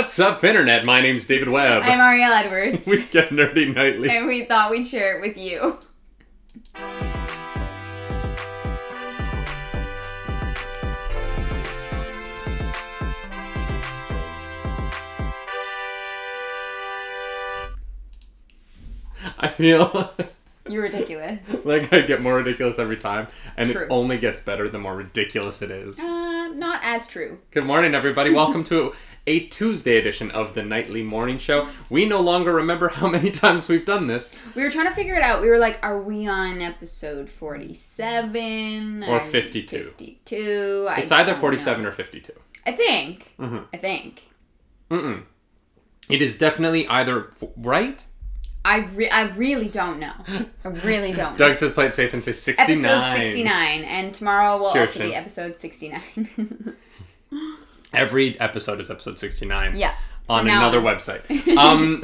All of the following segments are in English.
What's up, Internet? My name's David Webb. I'm Ariel Edwards. we get nerdy nightly. and we thought we'd share it with you. I feel You're ridiculous. like I get more ridiculous every time, and True. it only gets better the more ridiculous it is. Uh, not as true. Good morning, everybody. Welcome to a Tuesday edition of the Nightly Morning Show. We no longer remember how many times we've done this, We were trying to figure it out. We were like, are we on episode 47? Or Are 52. 52? I It's either 47 know. or 52. I think. Mhm. I think. Mm-mm. It is definitely either f- right. I, re- I really don't know. I really don't know. Doug says play it safe and say 69. Episode 69. And tomorrow will Cheers, also be episode 69. Every episode is episode 69 yeah. on now another on. website. Um,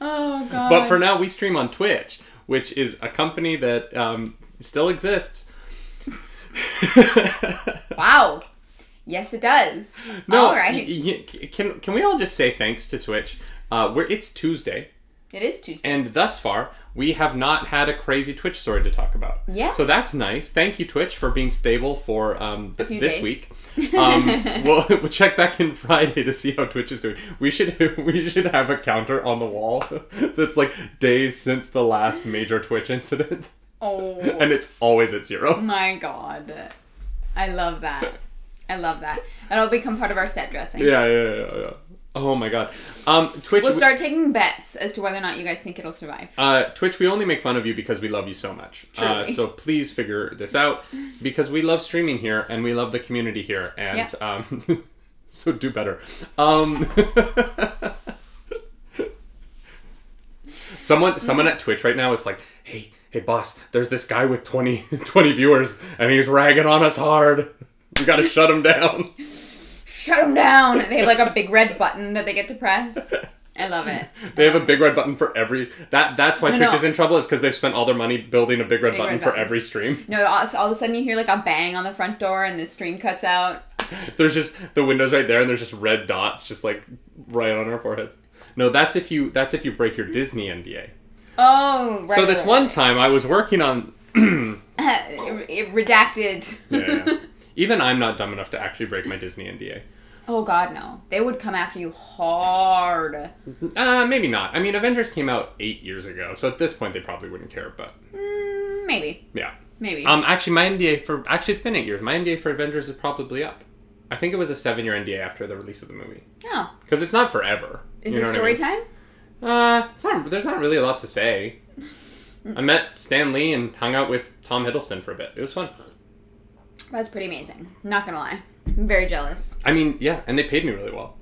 Oh, God. but for now, we stream on Twitch, which is a company that um, still exists. Wow. Yes, it does. No, All right. y- y- can can we all just say thanks to Twitch? Uh, we're, it's Tuesday, It is Tuesday. and thus far we have not had a crazy Twitch story to talk about. Yeah. So that's nice. Thank you, Twitch, for being stable for um, th- this days. week. Um, we'll, we'll check back in Friday to see how Twitch is doing. We should we should have a counter on the wall that's like days since the last major Twitch incident, oh. and it's always at zero. My God. I love that. I love that. That'll become part of our set dressing. Yeah, yeah, yeah, yeah. Oh my god. Um, Twitch. We'll start taking bets as to whether or not you guys think it'll survive. Uh, Twitch, we only make fun of you because we love you so much. Uh, so please figure this out because we love streaming here and we love the community here. And Yeah. um, so do better. Um, someone, someone at Twitch right now is like, hey, hey, boss, there's this guy with 20, 20 viewers and he's ragging on us hard. We gotta shut him down. Shut them down! They have like a big red button that they get to press. I love it. They have a big red button for every. That that's why No, Twitch no. is in trouble is because they've spent all their money building a big red Big button red for buttons. every stream. No, all, so all of a sudden you hear like a bang on the front door and the stream cuts out. There's just the windows right there, and there's just red dots, just like right on our foreheads. No, that's if you that's if you break your Disney NDA. Oh, right. so this right, one time, I was working on. redacted. Yeah, yeah. even I'm not dumb enough to actually break my Disney NDA. Oh God, no! They would come after you hard. Uh, maybe not. I mean, Avengers came out eight years ago, so at this point they probably wouldn't care. But Mm, maybe, yeah. maybe. Um, actually, my NDA for actually it's been eight years. My NDA for Avengers is probably up. I think it was a seven-year NDA after the release of the movie oh, because it's not forever. is you it what I story mean? time? Uh, it's not. There's not really a lot to say. I met Stan Lee and hung out with Tom Hiddleston for a bit. It was fun. That's pretty amazing. Not gonna lie, I'm very jealous. I mean, yeah, and they paid me really well.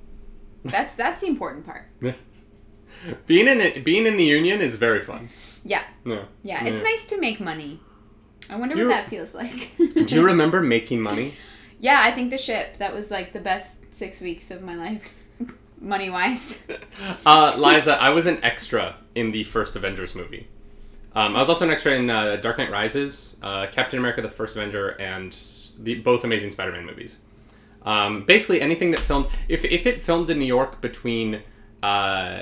That's that's the important part. being in it, being in the union is very fun. Yeah, Yeah. yeah. It's nice to make money. I wonder You- what that feels like. Do you remember making money? yeah, I think the ship that was like the best six weeks of my life, money wise. Uh, Liza, I was an extra in the first Avengers movie. Um, I was also an extra in uh, Dark Knight Rises, uh, Captain America: The First Avenger, and s- the both Amazing Spider-Man movies. Um, basically, anything that filmed. If if it filmed in New York between uh,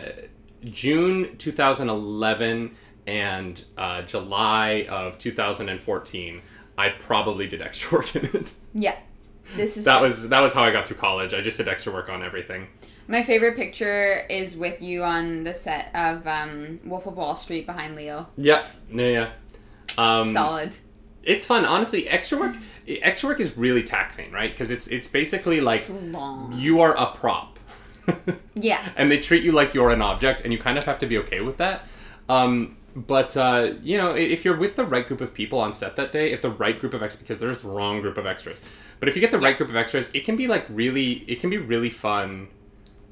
June 2011 and uh, July of 2014, I probably did extra work in it. yeah, this is That was that was how I got through college. I just did extra work on everything. my favorite picture is with you on the set of um, Wolf of Wall Street behind Leo. Yeah, yeah, yeah. Um, Solid. It's fun honestly. Extra work extra work is really taxing right? Because it's it's basically like you are a prop. Yeah. and they treat you like you're an object and you kind of have to be okay with that. Um, but uh, you know if you're with the right group of people on set that day if the right group of extras because there's the wrong group of extras but if you get the right group of extras it can be like really it can be really fun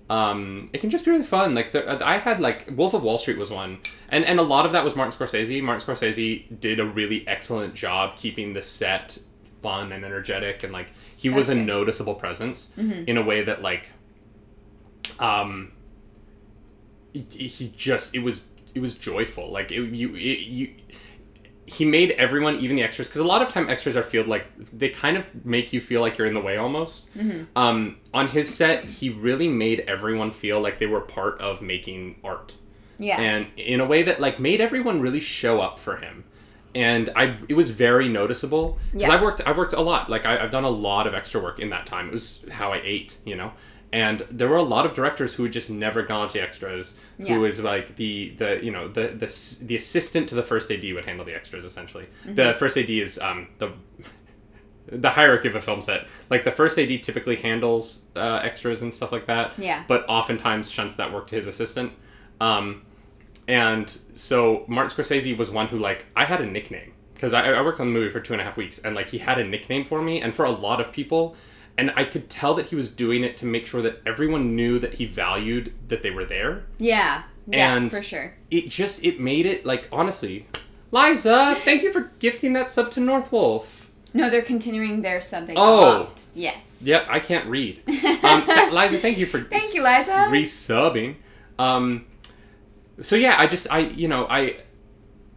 um, it can just be really fun. Like the, I had like Wolf of Wall Street was one, and and a lot of that was Martin Scorsese. Martin Scorsese did a really excellent job keeping the set fun and energetic, and like he was That's a noticeable presence in a way that like, um, he- he just it was it was joyful. Like it, you it, you he made everyone, even the extras, because a lot of time extras are feel like they kind of make you feel like you're in the way almost. Um, on his set, he really made everyone feel like they were part of making art. Yeah. and in a way that like made everyone really show up for him. And i it was very noticeable because Yeah. i've worked i've worked a lot. Like I, i've done a lot of extra work in that time. It was how i ate you know? And there were a lot of directors who would just never acknowledge the extras Yeah. who was like the the you know the the the assistant to the first ad would handle the extras essentially the first ad is um the the hierarchy of a film set like the first ad typically handles uh, extras and stuff like that Yeah. but oftentimes shunts that work to his assistant um, and so Martin Scorsese was one who like I had a nickname because I, I worked on the movie for two and a half weeks and like he had a nickname for me and for a lot of people and I could tell that he was doing it to make sure that everyone knew that he valued that they were there. yeah. Yeah, and- for sure. It just it made it like honestly, Liza, thank you for gifting that sub to North Wolf. No, they're continuing their sub. They Oh. dropped. Yes. Yep, I can't read. Um, th- Liza, thank you for Thank you, Liza. resubbing. Um, so yeah, I just I you know I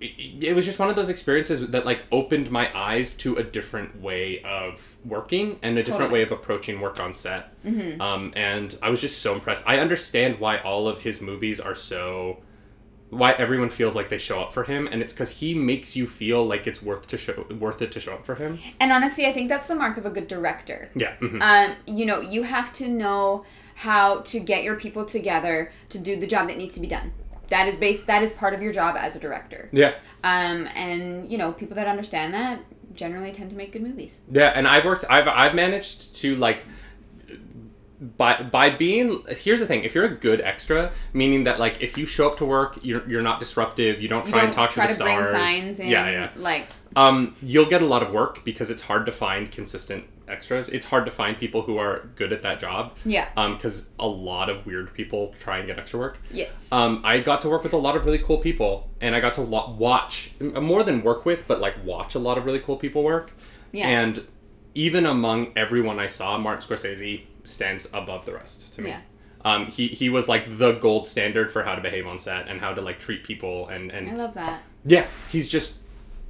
it, it was just one of those experiences that like opened my eyes to a different way of working and a different way of approaching work on set. Mm-hmm. Um, and I was just so impressed. I understand why all of his movies are so why everyone feels like they show up for him and it's because he makes you feel like it's worth to show worth it to show up for him And honestly, I think that's the mark of a good director. yeah mhm. Um, you know, you have to know how to get your people together to do the job that needs to be done. That is based. That is part of your job as a director. yeah Um, and you know, people that understand that generally tend to make good movies. Yeah, and I've worked. I've I've managed to like by by being. Here's the thing: if you're a good extra, meaning that like if you show up to work, you're you're not disruptive. You don't You try don't and talk try to the bring stars. signs in. Yeah, yeah. Like Um, you'll get a lot of work because it's hard to find consistent extras. It's hard to find people who are good at that job. yeah. Um, because a lot of weird people try and get extra work. Yes. Um, I got to work with a lot of really cool people, and I got to lo- watch more than work with, but like watch a lot of really cool people work. Yeah. And even among everyone I saw, Martin Scorsese stands above the rest to me. Yeah. Um, he he was like the gold standard for how to behave on set and how to like treat people and and I love that. yeah, he's just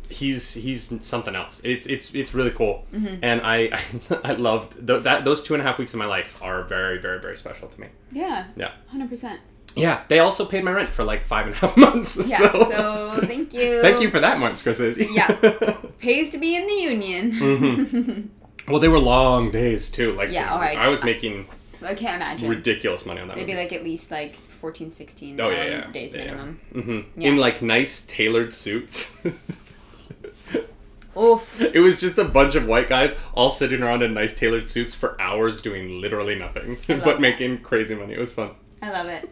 he's he's something else. It's it's it's really cool, Mm-hmm. and I I I loved th- that those two and a half weeks of my life are very very very special to me. Yeah. Yeah. Hundred percent. Yeah, they also paid my rent for like five and a half months. Yeah. so, So, thank you. thank you for that, Martin Scorsese. Yeah. Pays to be in the union. Mm-hmm. well, they were long days too. Like, Yeah, all right. I was making I can't imagine. ridiculous money on that. Maybe movie. like at least like 14, 16 Oh, yeah, yeah. days Yeah, minimum. hmm Yeah. in like nice tailored suits. Oof. it was just a bunch of white guys all sitting around in nice tailored suits for hours doing literally nothing but that. making crazy money. It was fun. I love it.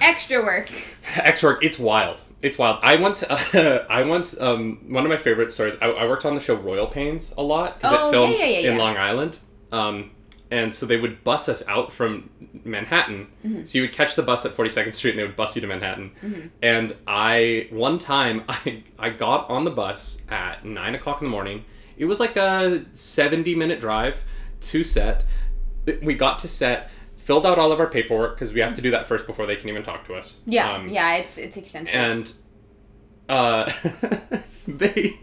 Extra work. Extra work, it's wild. It's wild. I once, I once, um, one of my favorite stories. I, I worked on the show Royal Pains a lot because Oh, it filmed yeah, yeah, yeah, in. Long Island. Um, and so they would bus us out from Manhattan. Mm-hmm. So you would catch the bus at 42nd Street and they would bus you to Manhattan. Mm-hmm. And I, one time, I, I got on the bus at 9 o'clock in the morning. It was like a 70 minute drive to set. We got to set, filled out all of our paperwork because we have to do that first before they can even talk to us. Yeah, Um, yeah, it's it's extensive. and uh, they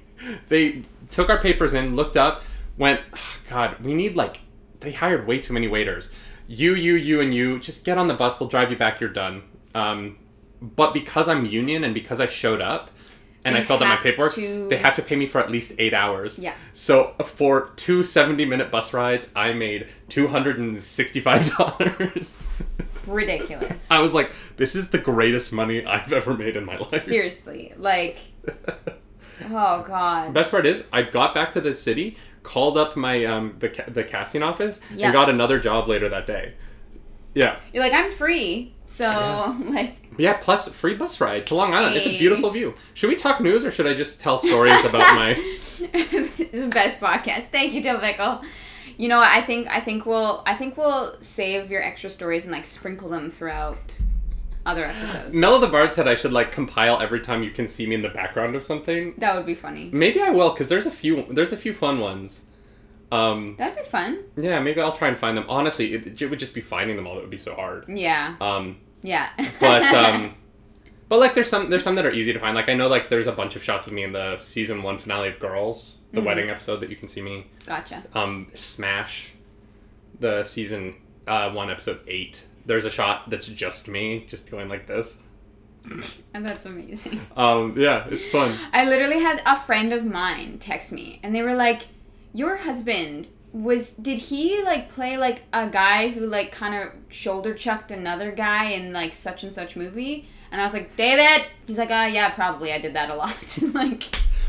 they took our papers in, looked up, went, "Ah, God, we need like they hired way too many waiters. You, you, you, and you. Just get on the bus. They'll drive you back. You're done. Um, but because I'm union and because I showed up. And I filled out my paperwork. to- They have to pay me for at least eight hours. Yeah. So for two 70 minute bus rides, I made $265. Ridiculous. I was like, this is the greatest money I've ever made in my life. Seriously, like, oh god. Best part is, I got back to the city, called up my um the ca- the casting office, Yeah. and got another job later that day. Yeah, You're like, I'm free, so like, yeah. Plus free bus ride to Long Island. It's a beautiful view. Should we talk news or should I just tell stories about my? the best podcast. Thank you, Jill Bickle. You know, what, I think I think we'll I think we'll save your extra stories and like sprinkle them throughout other episodes. Mello the Bard said I should like compile every time you can see me in the background of something. That would be funny. Maybe I will because there's a few there's a few fun ones. Um, That'd be fun. yeah, maybe I'll try and find them. Honestly, it, it would just be finding them all that would be so hard. Yeah. Um, Yeah. but um, But like, there's some there's some that are easy to find. Like I know like there's a bunch of shots of me in the season one finale of Girls, the wedding episode that you can see me. Gotcha. Um, Smash, the season uh, one episode eight. There's a shot that's just me, just going like this. And that's amazing. Um, yeah, it's fun. I literally had a friend of mine text me, and they were like, "Your husband was did he like play like a guy who like kind of shoulder chucked another guy in like such and such movie?" And I was like, "David." He's like, "Ah, yeah, probably. I did that a lot." like,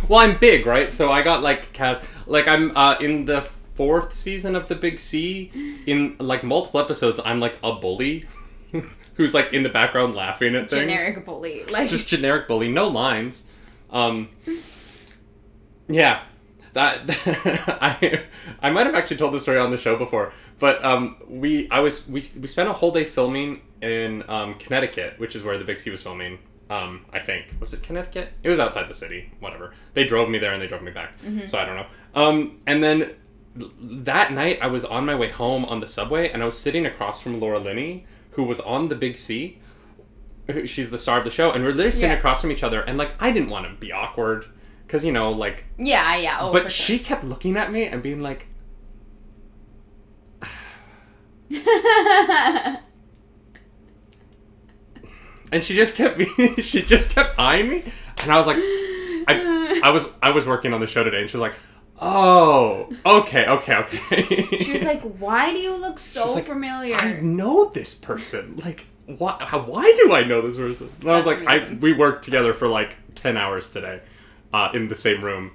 Well, I'm big, right? So I got like cast like I'm uh, in the fourth season of the Big C. In like multiple episodes, I'm like a bully who's like in the background laughing at things. generic bully. Like, Just generic bully, no lines. Um, yeah, that I I might have actually told this story on the show before, but um, we I was we we spent a whole day filming in um, Connecticut, which is where the Big C was filming. Um, I think was it Connecticut? It was outside the city. Whatever. They drove me there and they drove me back. So I don't know. Um, and then that night I was on my way home on the subway and I was sitting across from Laura Linney, who was on the Big C. She's the star of the show, and we're literally sitting Yeah. across from each other. And like, I didn't want to be awkward, because you know, like, yeah, yeah. Oh, but she kept looking at me and being like, and she just kept me. she just kept eyeing me, and I was like, I, I was I was working on the show today, and she was like, oh, okay, okay, okay. she was like, "Why do you look so like, familiar?" I know this person. Like, why? How, why do I know this person? And I was like, I we worked together for like ten hours today, uh, in the same room.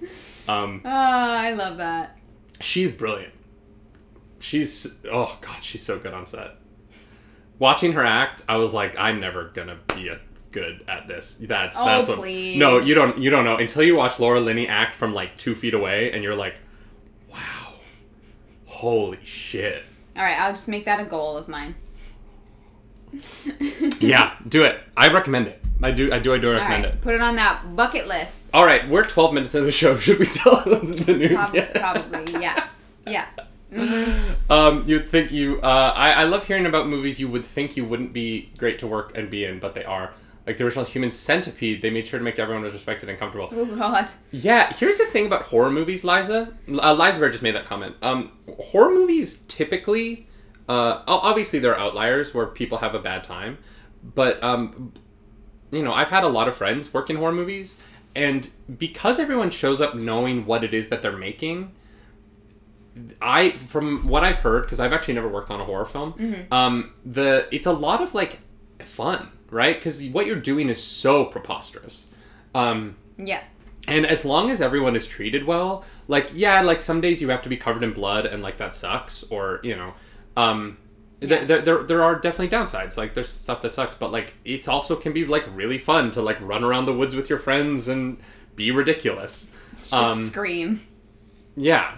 Um, Oh, I love that. she's brilliant. She's oh god, she's so good on set. Watching her act, I was like, I'm never gonna be a good at this. That's Oh, that's what. please. No, you don't. You don't know until you watch Laura Linney act from like two feet away, and you're like, wow, holy shit. All right, I'll just make that a goal of mine. Yeah, do it. I recommend it. I do. I do. I do recommend right, it. put it on that bucket list. All right, we're 12 minutes into the show. Should we tell the news Prob- yet? Probably, yeah, yeah. Um, you'd think you. Uh, I, I love hearing about movies you would think you wouldn't be great to work and be in, but they are. Like the original Human Centipede, they made sure to make everyone was respected and comfortable. Oh God. Yeah, here's the thing about horror movies, Liza. Uh, Liza Bear just made that comment. Um, horror movies typically, uh, obviously there are outliers where people have a bad time, but um, you know, I've had a lot of friends work in horror movies, and because everyone shows up knowing what it is that they're making, I from what I've heard, because I've actually never worked on a horror film, um, the it's a lot of like fun, right? Because what you're doing is so preposterous. Um, Yeah. and as long as everyone is treated well, like yeah, like some days you have to be covered in blood and like that sucks, or you know, um, Yeah. there, there there are definitely downsides. Like there's stuff that sucks, but like it's also can be like really fun to like run around the woods with your friends and be ridiculous. It's just Um, scream. Yeah.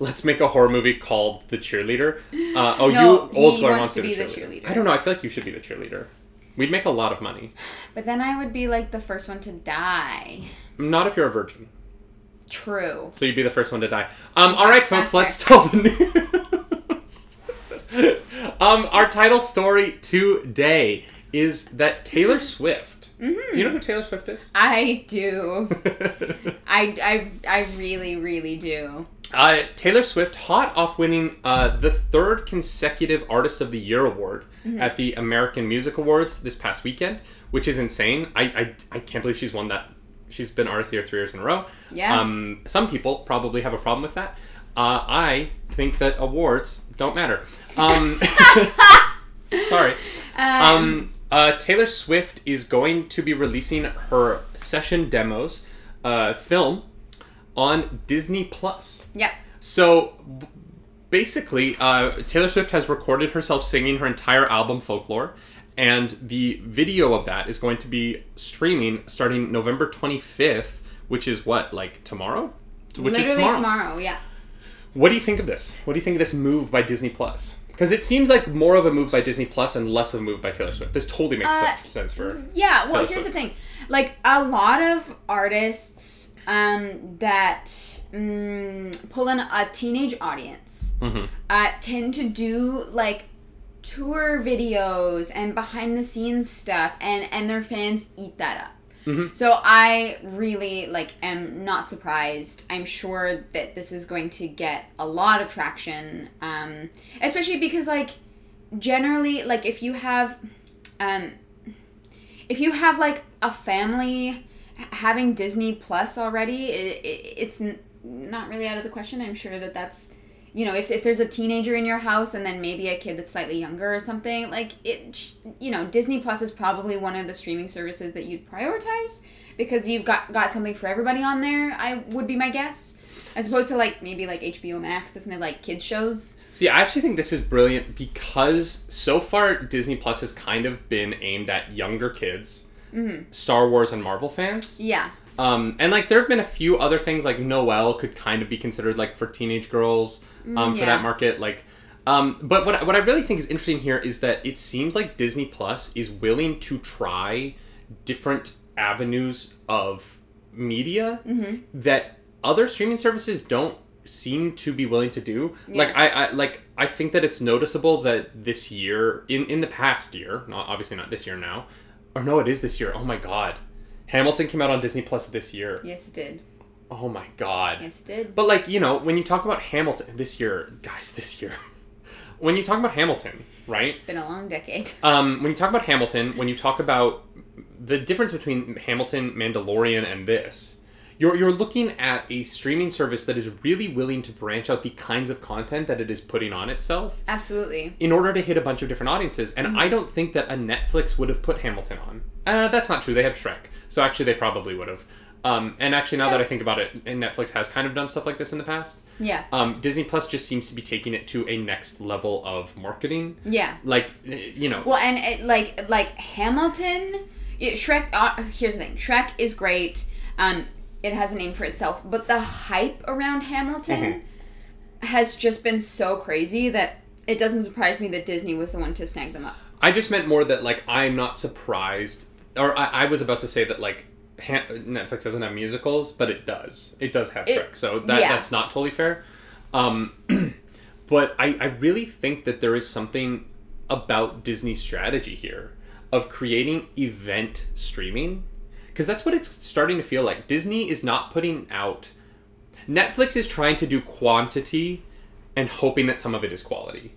Let's make a horror movie called The Cheerleader. Uh, oh, No, you old he wants wants to be be the the cheerleader. cheerleader. I don't know. I feel like you should be the cheerleader. We'd make a lot of money. But then I would be like the first one to die. Not if you're a virgin. True. So you'd be the first one to die. Um, all right, folks, let's tell the news. um, our title story today is that Taylor Swift. Mm-hmm. Do you know who Taylor Swift is? I do. I, I, I really, really do. Uh, Taylor Swift, hot off winning uh, the third consecutive Artist of the Year award Mm-hmm. at the American Music Awards this past weekend, which is insane. I, I, I can't believe she's won that. She's been Artist of the Year three years in a row. Yeah. Um, some people probably have a problem with that. Uh, I think that awards don't matter. Um, sorry. Um, uh, Taylor Swift is going to be releasing her session demos uh, film on Disney Plus. Yep. So basically, uh, Taylor Swift has recorded herself singing her entire album Folklore, and the video of that is going to be streaming starting November 25th, which is what, like tomorrow? Which Literally is tomorrow. Yeah. What do you think of this? What do you think of this move by Disney Plus? Because it seems like more of a move by Disney Plus and less of a move by Taylor Swift. This totally makes Uh, sense for. Yeah, well, Taylor here's the thing. Like, a lot of artists um, that mm, pull in a teenage audience Mhm. uh, tend to do, like, tour videos and behind the scenes stuff and and their fans eat that up. Mhm. So I really like am not surprised. I'm sure that this is going to get a lot of traction, um, especially because like generally like if you have um, if you have like a family having Disney Plus already, it, it, it's n- not really out of the question. I'm sure that that's you know if, if there's a teenager in your house and then maybe a kid that's slightly younger or something like it you know disney plus is probably one of the streaming services that you'd prioritize because you've got got something for everybody on there i would be my guess as opposed to like maybe like hbo max doesn't have like kids shows? See, I actually think this is brilliant because so far Disney Plus has kind of been aimed at younger kids, mm-hmm. Star Wars and Marvel fans. yeah Um, and like there have been a few other things like Noelle could kind of be considered like for teenage girls um, for yeah. that market. Like, um, but what I- what I really think is interesting here is that it seems like Disney Plus is willing to try different avenues of media that other streaming services don't seem to be willing to do. Like I, I like I think that it's noticeable that this year in in the past year, not obviously not this year now, or no, it is this year. Oh my god. Hamilton came out on Disney Plus this year. yes it did Oh my god. yes it did But like, you know, when you talk about Hamilton this year, guys, this year. when you talk about Hamilton, right? it's been a long decade Um, when you talk about Hamilton, when you talk about the difference between Hamilton, Mandalorian, and this, you're, you're looking at a streaming service that is really willing to branch out the kinds of content that it is putting on itself absolutely in order to hit a bunch of different audiences. And I don't think that a Netflix would have put Hamilton on. Uh, that's not true. They have Shrek. So actually, they probably would have. Um, and actually, now that I think about it, and Netflix has kind of done stuff like this in the past. yeah Um, Disney Plus just seems to be taking it to a next level of marketing. yeah Like, eh, you know, Well, and it, like like Hamilton, it, Shrek. Uh, here's the thing: Shrek is great. Um, it has a name for itself, but the hype around Hamilton Mm-hmm. has just been so crazy that it doesn't surprise me that Disney was the one to snag them up. I just meant more that like I'm not surprised, or I, I was about to say that like ha- Netflix doesn't have musicals, but it does. It does have It- Shrek, so that yeah. that's not totally fair. Um, but I I really think that there is something about Disney's strategy here of creating event streaming because that's what it's starting to feel like. Disney is not putting out. Netflix is trying to do quantity and hoping that some of it is quality.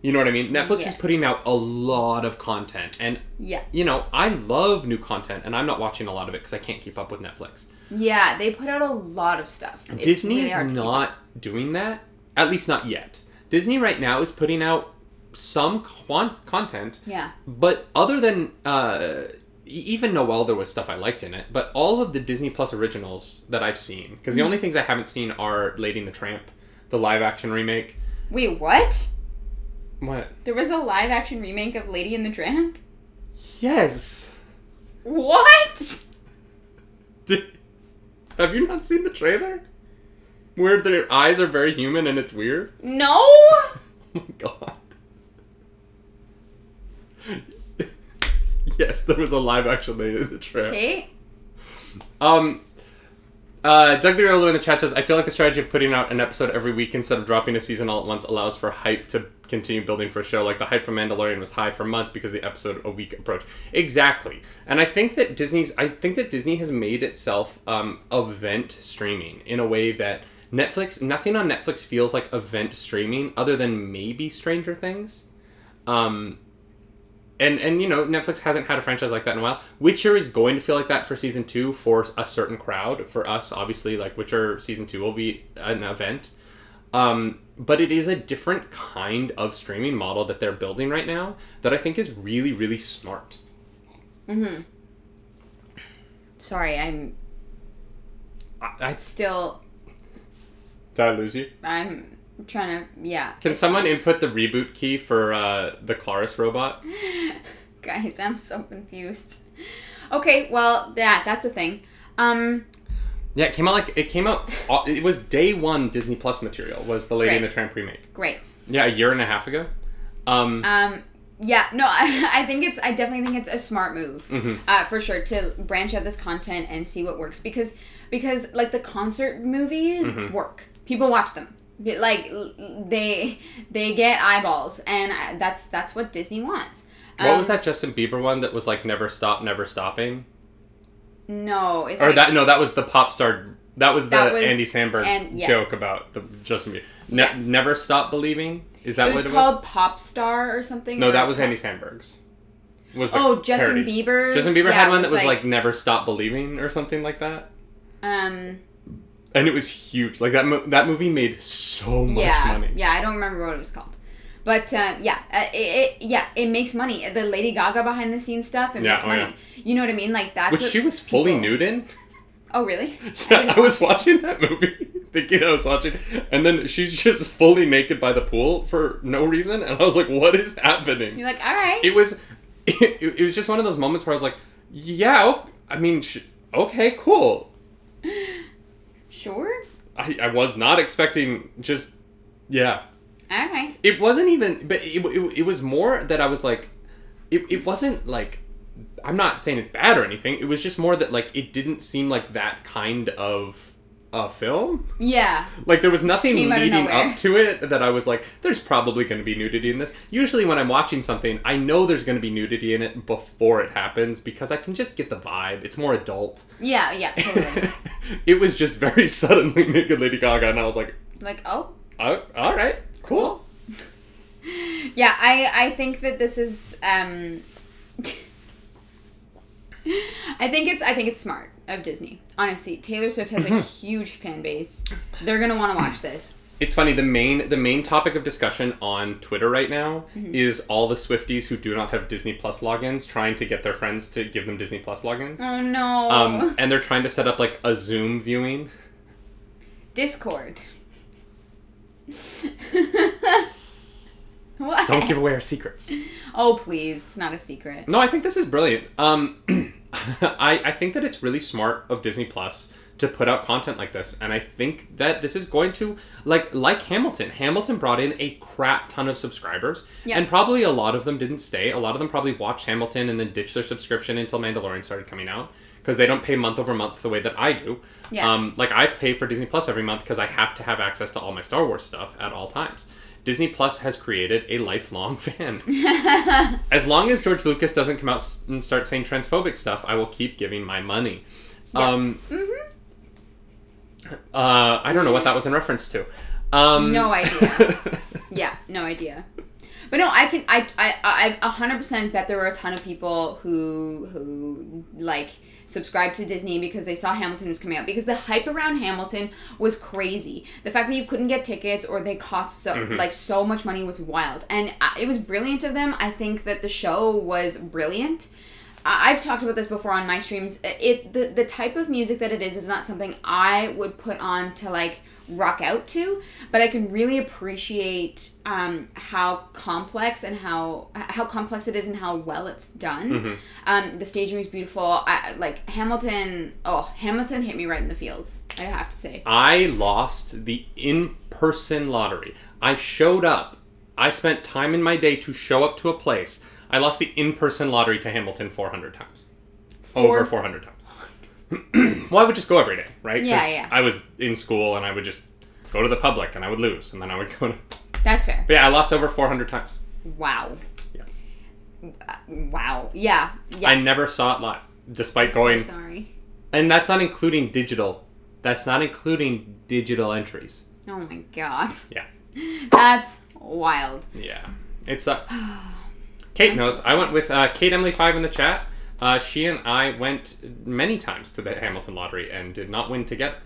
You know what I mean? Netflix is putting out a lot of content and Yeah, you know, I love new content and I'm not watching a lot of it because I can't keep up with Netflix. yeah, they put out a lot of stuff. It's Disney really is not doing that, at least not yet. Disney right now is putting out some con- content, Yeah, but other than uh, even Noelle, there was stuff I liked in it. But all of the Disney Plus originals that I've seen, because the mm-hmm. only things I haven't seen are Lady and the Tramp, the live action remake. wait, what? What? There was a live action remake of Lady and the Tramp. Yes. What? Did, have you not seen the trailer? Where their eyes are very human and it's weird. No. Oh my god. yes, there was a live action Lady in the Tramp. Okay. Um, uh, Doug Duriolo in the chat says, I feel like the strategy of putting out an episode every week instead of dropping a season all at once allows for hype to continue building for a show. Like the hype for Mandalorian was high for months because the episode a week approach. Exactly. And I think that Disney's, I think that Disney has made itself um, event streaming in a way that Netflix, nothing on Netflix feels like event streaming other than maybe Stranger Things. Um, and and you know Netflix hasn't had a franchise like that in a while. Witcher is going to feel like that for season two for a certain crowd. For us, obviously, like Witcher season two will be an event. Um, but it is a different kind of streaming model that they're building right now that I think is really really smart. Hmm. Sorry, I'm I, I still. did I lose you? I'm trying to. Yeah. Can someone input the reboot key for uh, the Claris robot? Guys, I'm so confused. Okay, well, that that's a thing. Um, Yeah, it came out like it came out. uh, It was day one Disney Plus material. Was the Lady and the Tramp remake? great. Yeah, a year and a half ago. Um, Um, yeah, no, I, I think it's. I definitely think it's a smart move, uh, for sure, to branch out this content and see what works because because like the concert movies work. People watch them. Like they they get eyeballs, and I- that's that's what Disney wants. What Um, was that Justin Bieber one that was like never stop, never stopping? No, it's Or like, that no, that was the pop star. That was the That was- Andy Samberg and- yeah. joke about the Justin Bieber. Ne- Yeah. Never stop believing. Is that what it was what it called was? Pop Star or something. No, or that was Andy Samberg's. Was Oh, Justin. Bieber. Justin Bieber had one that was like, "Never Stop Believing" or something like that, um, and it was huge. Like that. Mo- that movie made so much yeah, money. yeah. I don't remember what it was called, but uh, yeah, uh, it, it yeah it makes money. The Lady Gaga behind the scenes stuff, it Yeah, makes oh, money. yeah. You know what I mean? Like that's Which she was fully people- nude in. Oh really? Yeah, I was watching that movie, thinking I was watching, and then she's just fully naked by the pool for no reason, and I was like, "What is happening?" You're like, all right. It was, it, it was just one of those moments where I was like, "Yeah, I mean, sh- okay, cool." Sure. I, I was not expecting just, yeah. All right. It wasn't even, but it, it, it was more that I was like, it, it wasn't like, I'm not saying it's bad or anything. It was just more that like it didn't seem like that kind of a film. Yeah. Like there was nothing came out of leading up to it that I was like, there's probably going to be nudity in this. Usually when I'm watching something, I know there's going to be nudity in it before it happens because I can just get the vibe. It's more adult. Yeah. Yeah. Totally. it was just very suddenly naked Lady Gaga, and I was like, like, oh, oh, all right, cool. Yeah, I I think that this is um I think it's I think it's smart of Disney. Honestly, Taylor Swift has a huge fan base. They're going to want to watch this. It's funny. The main the main topic of discussion on Twitter right now Mm-hmm. is all the Swifties who do not have Disney Plus logins trying to get their friends to give them Disney Plus logins. Oh no. Um, and they're trying to set up like a Zoom viewing. Discord. what? Don't give away our secrets. Oh, please. It's not a secret. No, I think this is brilliant. Um, I I think that it's really smart of Disney Plus to put out content like this, and I think that this is going to like like Hamilton. Hamilton brought in a crap ton of subscribers, Yeah. and probably a lot of them didn't stay. A lot of them probably watched Hamilton and then ditched their subscription until Mandalorian started coming out because they don't pay month over month the way that I do. Yeah. Um, like I pay for Disney Plus every month because I have to have access to all my Star Wars stuff at all times. Disney Plus has created a lifelong fan. as long as George Lucas doesn't come out s- and start saying transphobic stuff, I will keep giving my money. Yeah. Um, uh, I don't know what that was in reference to. Um, No idea. Yeah, no idea. But no, I can I I I a hundred percent bet there were a ton of people who who like subscribed to Disney because they saw Hamilton was coming out because the hype around Hamilton was crazy. The fact that you couldn't get tickets or they cost so like so much money was wild, and uh, it was brilliant of them. I think that the show was brilliant. I- I've talked about this before on my streams. It the the type of music that it is is not something I would put on to like rock out to, but I can really appreciate um, how complex and how how complex it is and how well it's done. Um, the staging was beautiful. I like Hamilton. Oh, Hamilton hit me right in the feels. I have to say. I lost the in-person lottery. I showed up. I spent time in my day to show up to a place. I lost the in-person lottery to Hamilton 400 times. Over 400 times. well, I would just go every day, right? Yeah, yeah. I was in school and I would just go to the public and I would lose and then I would go to. That's fair. But yeah, I lost over 400 times. Wow. Yeah. Wow. Yeah. Yeah. I never saw it live, despite going. so sorry. And that's not including digital. That's not including digital entries. Oh my god. Yeah. That's wild. Yeah. It's uh Kate I'm knows. so I went with uh, Kate Emily Five in the chat. Uh, she and I went many times to the Hamilton lottery and did not win together.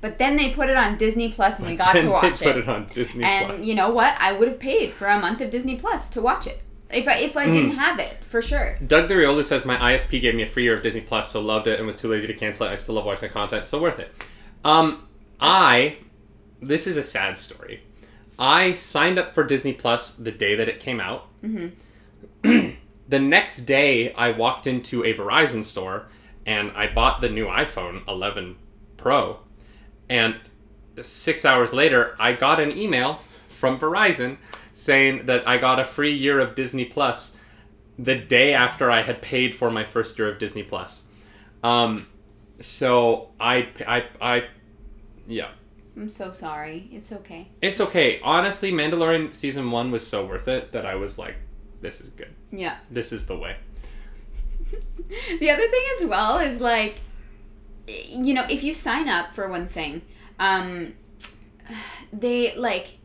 But then they put it on Disney Plus and we got to watch they put it. it on Disney and Plus. you know what? I would have paid for a month of Disney Plus to watch it. If I if I Hmm. didn't have it, for sure. Doug the Riolu says my ISP gave me a free year of Disney Plus, so loved it and was too lazy to cancel it. I still love watching the content, so worth it. Um, I this is a sad story. I signed up for Disney Plus the day that it came out. the next day, I walked into a Verizon store and I bought the new iPhone 11 Pro. And six hours later, I got an email from Verizon saying that I got a free year of Disney Plus the day after I had paid for my first year of Disney Plus. Um, so I, I, I, yeah, I'm so sorry. It's okay. It's okay. Honestly, Mandalorian season one was so worth it that I was like, this is good. Yeah. This is the way. the other thing as well is like, you know, if you sign up for one thing, um, they like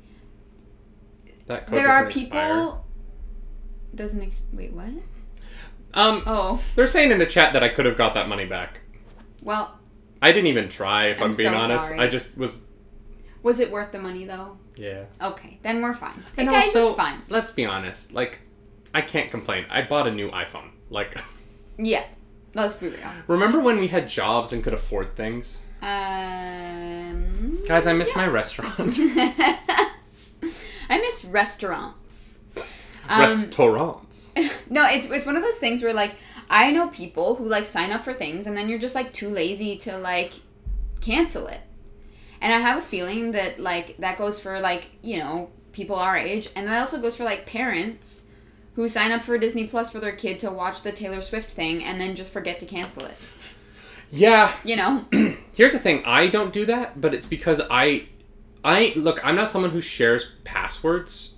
That code there are people. expire. Doesn't ex- wait what? Um, Oh they're saying in the chat that I could have got that money back. well, I didn't even try. If I'm, I'm being so honest, sorry. I just was. was it worth the money though? Yeah. Okay, then we're fine. Hey And guys, also, it's fine. let's be honest. Like, I can't complain. I bought a new iPhone. Like, Yeah, let's be real. remember when we had jobs and could afford things? Um, Guys, I miss my restaurant. I miss restaurants. Um, Restaurants. no, it's it's one of those things where like I know people who like sign up for things and then you're just like too lazy to like cancel it. And I have a feeling that like that goes for like, you know, people our age and that also goes for like parents who sign up for Disney Plus for their kid to watch the Taylor Swift thing and then just forget to cancel it. Yeah, You know? here's the thing. I don't do that but it's because i i look i'm not someone who shares passwords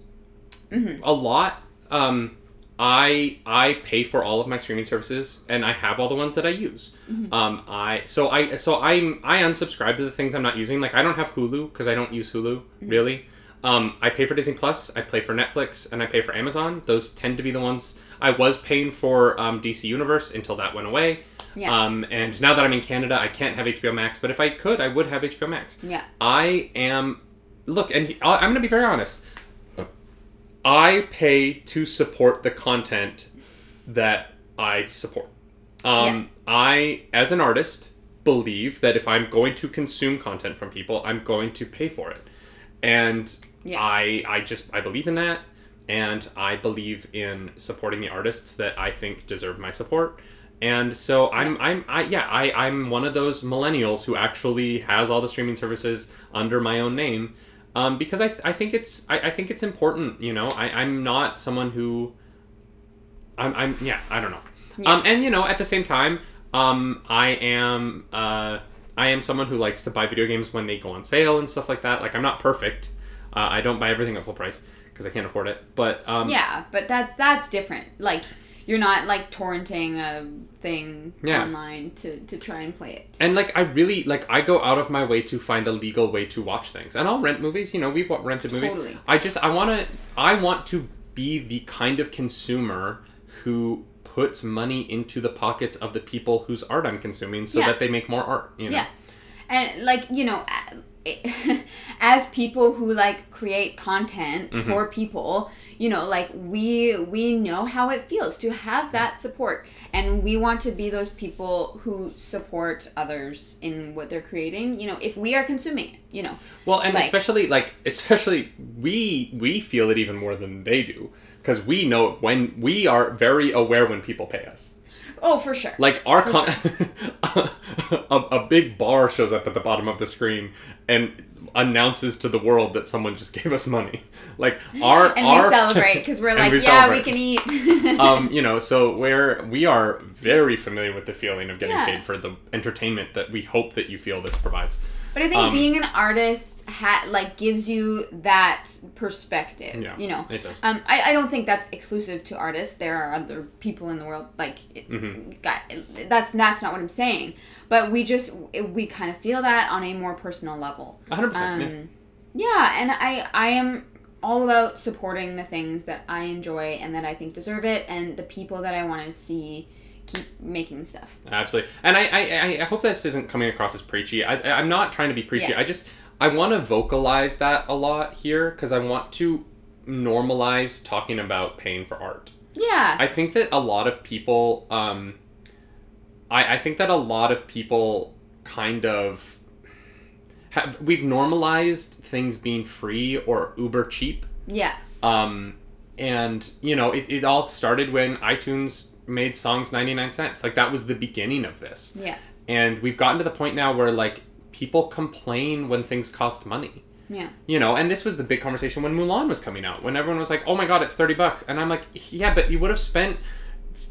Mhm. a lot. Um i i pay for all of my streaming services and i have all the ones that i use. Um i so i so i'm i unsubscribe to the things i'm not using. Like i don't have hulu because i don't use hulu really um i pay for disney plus i pay for netflix and i pay for amazon those tend to be the ones i was paying for um, dc universe until that went away Yeah. um, and now that I'm in Canada, I can't have HBO Max. But if I could, I would have HBO Max. Yeah. I am. Look, and I'm going to be very honest. I pay to support the content that I support. Um, I, as an artist, believe that if I'm going to consume content from people, I'm going to pay for it. And Yeah. I, I just, I believe in that. And I believe in supporting the artists that I think deserve my support. And so I'm, I'm, I, yeah, I, I'm one of those millennials who actually has all the streaming services under my own name, um, because I, th- I think it's, I, I think it's important. You know, I, I'm not someone who, I'm, I'm, yeah, I don't know. Yeah. Um, and you know, at the same time, um, I am, uh, I am someone who likes to buy video games when they go on sale and stuff like that. Like I'm not perfect. Uh, I don't buy everything at full price because I can't afford it. But um, Yeah, but that's that's different. Like you're not like torrenting a thing Yeah. online to, to try and play it. And like I really like I go out of my way to find a legal way to watch things. And I'll rent movies, you know, we've rented movies. Totally. I just I want to I want to be the kind of consumer who puts money into the pockets of the people whose art I'm consuming so Yeah. that they make more art, you know. Yeah. And like, you know, a- as people who like create content Mm-hmm. for people, you know, like we we know how it feels to have that support and we want to be those people who support others in what they're creating, you know, if we are consuming it, you know. Well, and Like- especially like especially we we feel it even more than they do because we know when we are very aware when people pay us. Oh, for sure. Like our For con- a, a big bar shows up at the bottom of the screen and announces to the world that someone just gave us money. Like our and our we celebrate because we're like, we yeah, celebrate. we can eat. um, you know, so we're we are very familiar with the feeling of getting Yeah. paid for the entertainment that we hope that you feel this provides. But I think Um, being an artist ha- like gives you that perspective. Yeah, You know, it does. Um, I, I don't think that's exclusive to artists. There are other people in the world like it, Mm-hmm. that's that's not what I'm saying. But we just we kind of feel that on a more personal level. 100%. yeah. Um, yeah, and I I am all about supporting the things that I enjoy and that I think deserve it, and the people that I want to see keep making stuff. Absolutely, and I, I, I hope this isn't coming across as preachy. I, I'm not trying to be preachy. Yeah. I just I want to vocalize that a lot here because I want to normalize talking about paying for art. Yeah. I think that a lot of people, um, I, I think that a lot of people kind of have we've normalized things being free or uber cheap. yeah. Um, and you know, it, it all started when iTunes made songs 99 cents. Like that was the beginning of this. Yeah. And we've gotten to the point now where like people complain when things cost money. Yeah. You know, and this was the big conversation when Mulan was coming out, when everyone was like, "Oh my god, it's 30 bucks." And I'm like, "Yeah, but you would have spent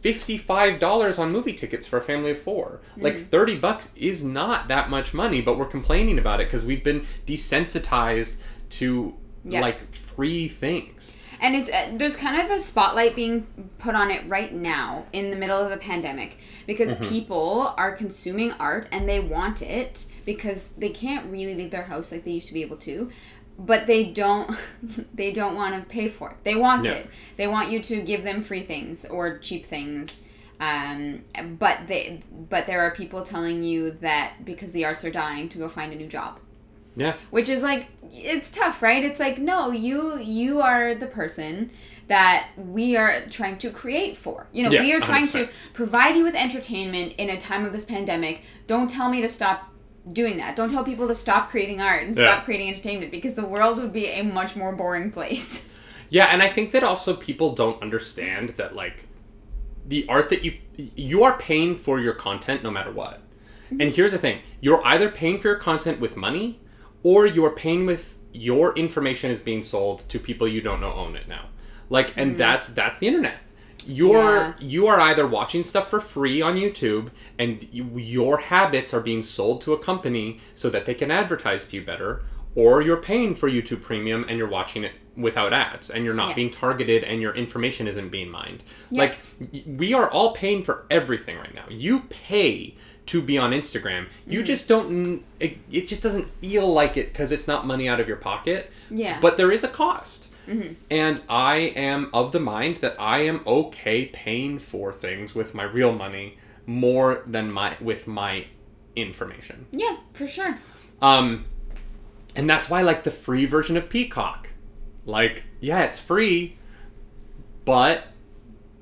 $55 on movie tickets for a family of 4. Mm-hmm. Like 30 bucks is not that much money, but we're complaining about it cuz we've been desensitized to Yeah. like free things. And it's uh, there's kind of a spotlight being put on it right now in the middle of the pandemic because Mm-hmm. people are consuming art and they want it because they can't really leave their house like they used to be able to but they don't they don't want to pay for it they want Yeah. it they want you to give them free things or cheap things um, but they but there are people telling you that because the arts are dying to go find a new job Yeah. which is like it's tough right it's like no you you are the person that we are trying to create for you know Yeah, we are trying 100%. to provide you with entertainment in a time of this pandemic don't tell me to stop doing that don't tell people to stop creating art and Yeah. stop creating entertainment because the world would be a much more boring place Yeah, and I think that also people don't understand that like the art that you you are paying for your content no matter what. And mm-hmm. here's the thing, you're either paying for your content with money or you are paying with your information is being sold to people you don't know own it now. Like and mm-hmm. that's that's the internet. You're Yeah. you are either watching stuff for free on YouTube and you, your habits are being sold to a company so that they can advertise to you better or you're paying for YouTube Premium and you're watching it without ads and you're not Yeah. being targeted and your information isn't being mined. Yeah. Like we are all paying for everything right now. You pay to be on Instagram. Mm-hmm. You just don't it, it just doesn't feel like it cuz it's not money out of your pocket. Yeah. But there is a cost. And I am of the mind that I am okay paying for things with my real money more than my with my information. yeah for sure Um, and that's why I like the free version of Peacock. Like, yeah, it's free, but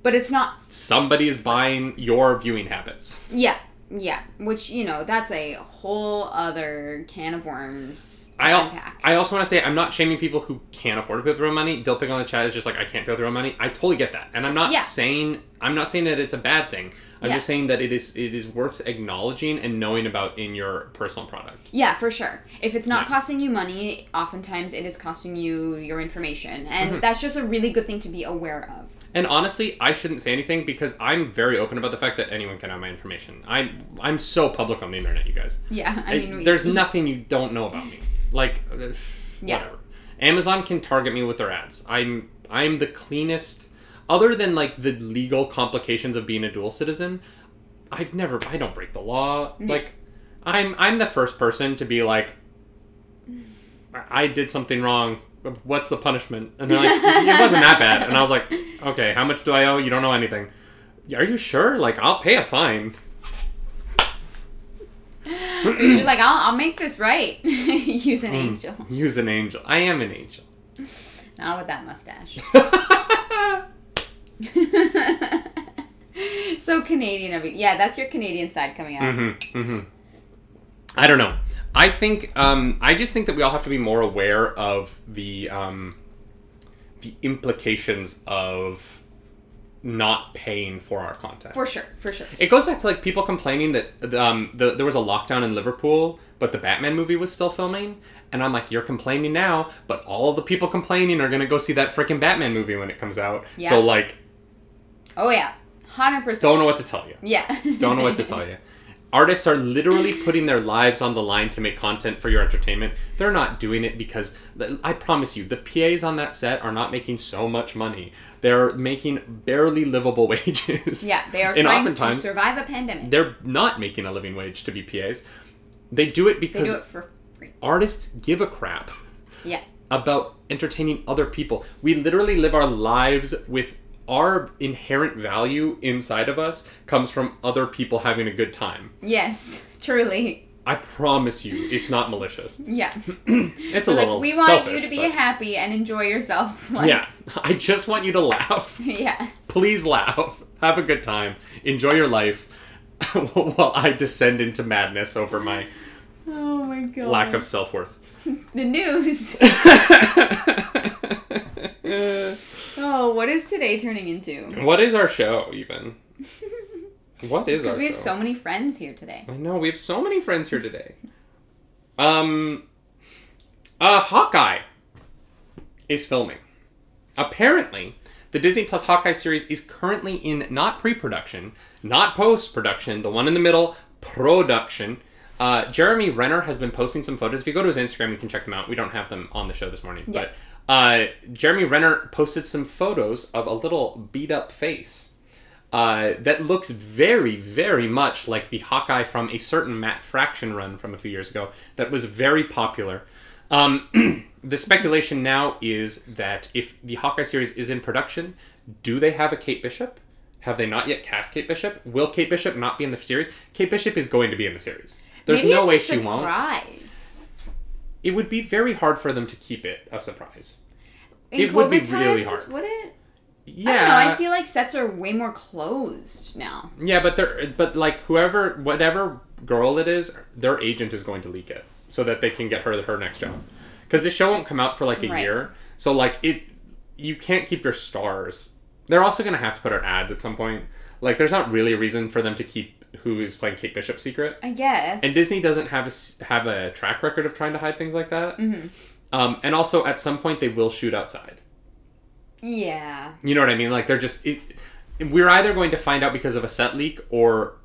but it's not somebody is buying your viewing habits. yeah yeah which you know that's a whole other can of worms to I, al- unpack I also want to say I'm not shaming people who can't afford to pay with their own money. Dilping on the chat is just like I can't pay with their own money. I totally get that, and I'm not Yeah. saying I'm not saying that it's a bad thing. I'm Yeah. just saying that it is it is worth acknowledging and knowing about in your personal product. Yeah, for sure. If it's not Yeah. costing you money, oftentimes it is costing you your information. And Mm-hmm. that's just a really good thing to be aware of. And honestly, I shouldn't say anything because I'm very open about the fact that anyone can have my information. I'm I'm so public on the internet, you guys. Yeah, I mean, we- there's nothing you don't know about me. Like, uh, Yeah. whatever. Amazon can target me with their ads. I'm I'm the cleanest. Other than like the legal complications of being a dual citizen, I've never. I don't break the law. Like, I'm I'm the first person to be like, I I did something wrong. What's the punishment? And they're like, it wasn't that bad. And I was like, okay, how much do I owe? You don't know anything. Are you sure? Like, I'll pay a fine. She's like, I'll, I'll make this right. Use an angel. Use an angel. I am an angel. Not with that mustache. so Canadian of you. Yeah, that's your Canadian side coming out. Mm-hmm, mm-hmm. I don't know. I think um, I just think that we all have to be more aware of the um, the implications of not paying for our content. For sure, for sure. it goes back to like people complaining that um, the, there was a lockdown in Liverpool, but the Batman movie was still filming, and I'm like, you're complaining now, but all the people complaining are gonna go see that freaking Batman movie when it comes out. Yeah. So like, Oh yeah, hundred percent. don't know what to tell you. Yeah. Don't know what to tell you. Artists are literally putting their lives on the line to make content for your entertainment. They're not doing it because I promise you, the PAs on that set are not making so much money. They're making barely livable wages. Yeah, they are and trying to oftentimes survive a pandemic. they're not making a living wage to be PAs. They do it They because do it for free. artists give a crap Yeah. about entertaining other people. We literally live our lives with our inherent value inside of us comes from other people having a good time. Yes, truly. I promise you, it's not malicious. Yeah. It's a like little we want you to be but- happy and enjoy yourself. Like, yeah, I just want you to laugh. Yeah. Please laugh. Have a good time. Enjoy your life while I descend into madness over my Oh my god. lack of self worth. the news. Oh, what is today turning into? what is our show, even? What is our Because we have show? so many friends here today. I know we have so many friends here today. Um, uh, Hawkeye is filming. Apparently, the Disney Plus Hawkeye series is currently in not pre-production, not post-production, the one in the middle, production. Uh, Jeremy Renner has been posting some photos. If you go to his Instagram, you can check them out. We don't have them on the show this morning, Yeah. but uh, Jeremy Renner posted some photos of a little beat up face uh, that looks very, very much like the Hawkeye from a certain Matt Fraction run from a few years ago that was very popular. Um, the speculation now is that if the Hawkeye series is in production, do they have a Kate Bishop? Have they not yet cast Kate Bishop? Will Kate Bishop not be in the series? Kate Bishop is going to be in the series. There's Maybe no way she won't. It would be very hard for them to keep it a surprise. In It would be COVID really hard. Would it? Yeah, I don't know. I feel like sets are way more closed now. Yeah, but they're but like whoever whatever girl it is, their agent is going to leak it so that they can get her her next job. Because the show won't come out for like a Right. year, so like it, you can't keep your stars. They're also gonna have to put out ads at some point. Like, there's not really a reason for them to keep who is playing Kate Bishop secret. I guess. And Disney doesn't have a have a track record of trying to hide things like that. Mm-hmm. Um, and also, at some point, they will shoot outside. yeah. You know what I mean? Like they're just it, we're either going to find out because of a set leak or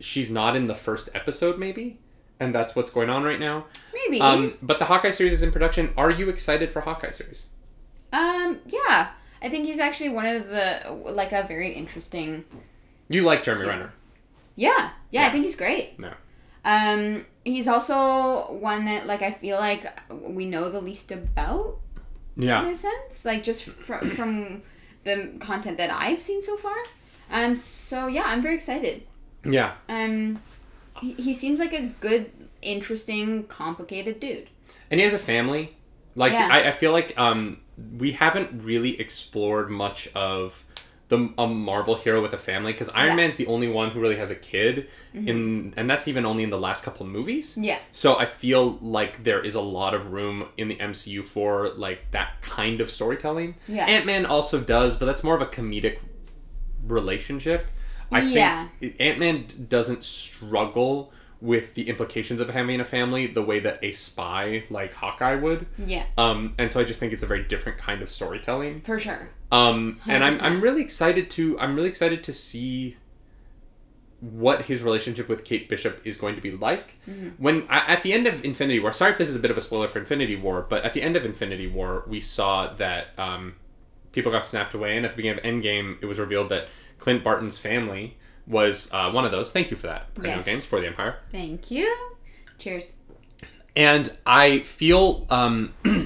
she's not in the first episode maybe, and that's what's going on right now. Maybe. Um, but the Hawkeye series is in production. Are you excited for Hawkeye series? Um, yeah. I think he's actually one of the like a very interesting. You like Jeremy Renner? Yeah, yeah, Yeah. I think he's great. No. Um, he's also one that like I feel like we know the least about Yeah. in a sense, like just from from the content that I've seen so far. Um, so yeah, I'm very excited. Yeah. Um, he, he seems like a good, interesting, complicated dude. And he has a family. Like Yeah. I, I feel like um we haven't really explored much of the a Marvel hero with a family because Iron Yeah. Man's the only one who really has a kid mm-hmm. in and that's even only in the last couple movies. Yeah. So I feel like there is a lot of room in the MCU for like that kind of storytelling. Yeah. Ant Man also does, but that's more of a comedic relationship. I Yeah. think Ant Man doesn't struggle with the implications of having a family the way that a spy like Hawkeye would. Yeah, Um, and so I just think it's a very different kind of storytelling. for sure. Um, and I'm, I'm really excited to I'm really excited to see what his relationship with Kate Bishop is going to be like when at the end of Infinity War. Sorry if this is a bit of a spoiler for Infinity War, but at the end of Infinity War, we saw that um, people got snapped away, and at the beginning of Endgame, it was revealed that Clint Barton's family was uh, one of those. Thank you for that, Yes. Games for the Empire. Thank you. Cheers. And I feel, um, uh,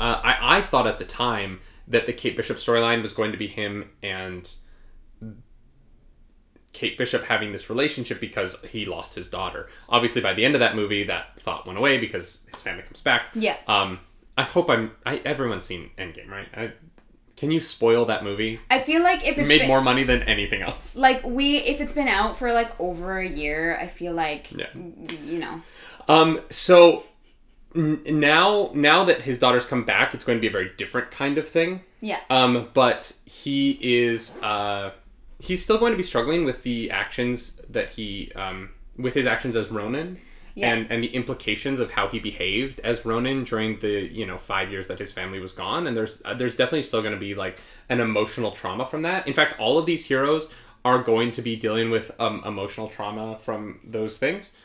I, I thought at the time that the Kate Bishop storyline was going to be him and Kate Bishop having this relationship because he lost his daughter. Obviously, by the end of that movie, that thought went away because his family comes back. Yeah. Um, I hope I'm. I everyone's seen Endgame, right? I, can you spoil that movie? I feel like if it's made been, more money than anything else. like we if it's been out for like over a year, I feel like Yeah. you know. Um, so n- now, now that his daughter's come back, it's going to be a very different kind of thing. Yeah. Um, but he is uh, he's still going to be struggling with the actions that he um, with his actions as Ronin. Yeah. And, and the implications of how he behaved as Ronin during the you know five years that his family was gone, and there's uh, there's definitely still going to be like an emotional trauma from that. In fact, all of these heroes are going to be dealing with um, emotional trauma from those things.